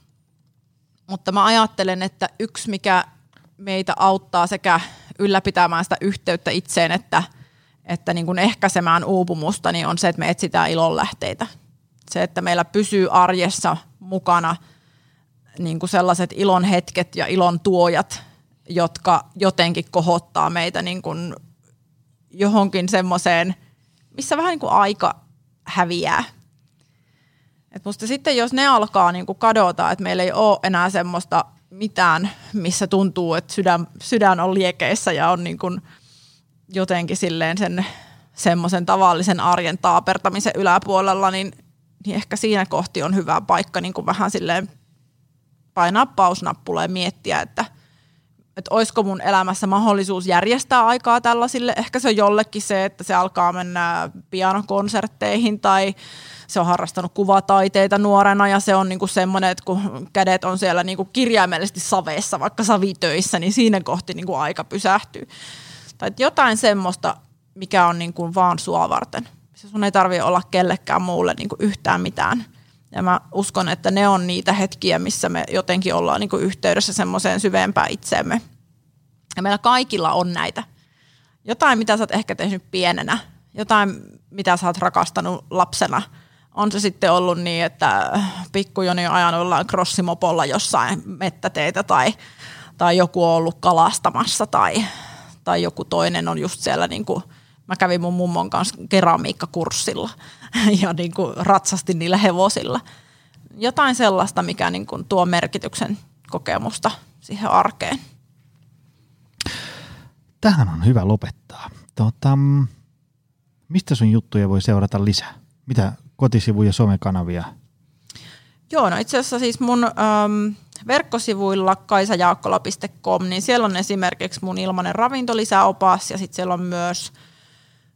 mutta mä ajattelen, että yksi, mikä meitä auttaa sekä ylläpitämään sitä yhteyttä itseen, että, että niin kuin ehkäisemään uupumusta, niin on se, että me etsitään ilonlähteitä. Se, että meillä pysyy arjessa mukana niin kuin sellaiset ilon hetket ja ilon tuojat, jotka jotenkin kohottaa meitä niin kuin johonkin semmoiseen, missä vähän niin kuin aika häviää. Et musta sitten jos ne alkaa niinku kadota, että meillä ei ole enää semmoista mitään, missä tuntuu, että sydän, sydän on liekeissä ja on niinku jotenkin silleen sen semmoisen tavallisen arjen taapertamisen yläpuolella, niin, niin ehkä siinä kohti on hyvä paikka niin kuin vähän silleen painaa pausnappula ja miettiä, että, että olisiko mun elämässä mahdollisuus järjestää aikaa tällaisille. Ehkä se on jollekin se, että se alkaa mennä pianokonsertteihin tai se on harrastanut kuvataiteita nuorena ja se on niinku semmoinen, että kun kädet on siellä niinku kirjaimellisesti saveessa, vaikka savitöissä, niin siinä kohti niinku aika pysähtyy. Tai jotain semmoista, mikä on niinku vaan sua varten. Se sun ei tarvitse olla kellekään muulle niinku yhtään mitään. Ja mä uskon, että ne on niitä hetkiä, missä me jotenkin ollaan niinku yhteydessä semmoiseen syvempään itseemme. Ja meillä kaikilla on näitä. Jotain, mitä sä oot ehkä tehnyt pienenä. Jotain, mitä sä oot rakastanut lapsena – on se sitten ollut niin, että pikkujoni on ajanut jollain crossimopolla jossain mettäteitä tai, tai joku on ollut kalastamassa tai, tai joku toinen on just siellä niin kuin Mä kävin mun mummon kanssa keramiikkakurssilla ja niin kuin ratsastin niillä hevosilla. Jotain sellaista, mikä niin kuin tuo merkityksen kokemusta siihen arkeen. Tähän on hyvä lopettaa. Tota, mistä sun juttuja voi seurata lisää? Mitä kotisivuja, somekanavia? Joo, no itse asiassa siis mun äm, verkkosivuilla kaisajaakkola.com, niin siellä on esimerkiksi mun ilmainen ravintolisäopas ja sitten siellä on myös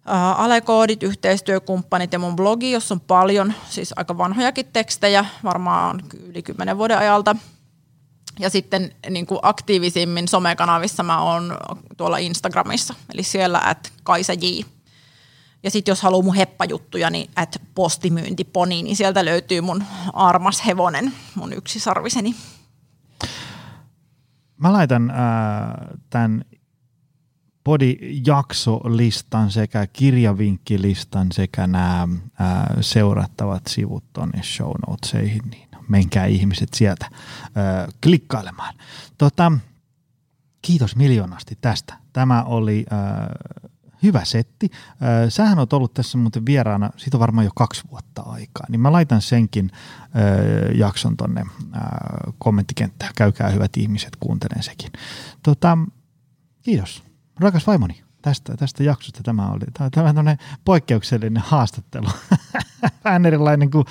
äh, alekoodit, yhteistyökumppanit ja mun blogi, jossa on paljon, siis aika vanhojakin tekstejä, varmaan yli kymmenen vuoden ajalta. Ja sitten niin kuin aktiivisimmin somekanavissa mä oon tuolla Instagramissa, eli siellä at Kaisa. Ja sitten jos haluaa mun heppajuttuja, niin at postimyyntiponi, niin sieltä löytyy mun armas hevonen, mun yksisarviseni. Mä laitan äh, tämän podijaksolistan sekä kirjavinkkilistan sekä nämä äh, seurattavat sivut tuonne show notesihin, niin menkää ihmiset sieltä äh, klikkailemaan. Tota, kiitos miljoonasti tästä. Tämä oli äh, hyvä setti. Äh, sähän on ollut tässä muuten vieraana, siitä on varmaan jo kaksi vuotta aikaa, niin mä laitan senkin jakson tonne kommenttikenttään. Käykää hyvät ihmiset, kuuntelen sekin. Tota, kiitos, rakas vaimoni tästä, tästä jaksosta tämä oli. Tämä on poikkeuksellinen haastattelu. Vähän erilainen kuin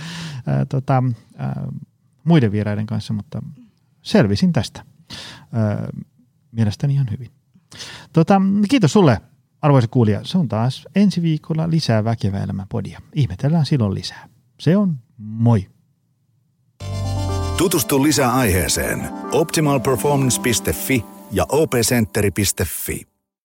ää, tota, ää, muiden vieraiden kanssa, mutta selvisin tästä ää, mielestäni ihan hyvin. Tota, kiitos sulle Arvoisa kuulija, se on taas ensi viikolla lisää Väkevä elämä podia. Ihmetellään silloin lisää. Se on moi! Tutustu lisää aiheeseen optimalperformance.fi ja opcenteri.fi.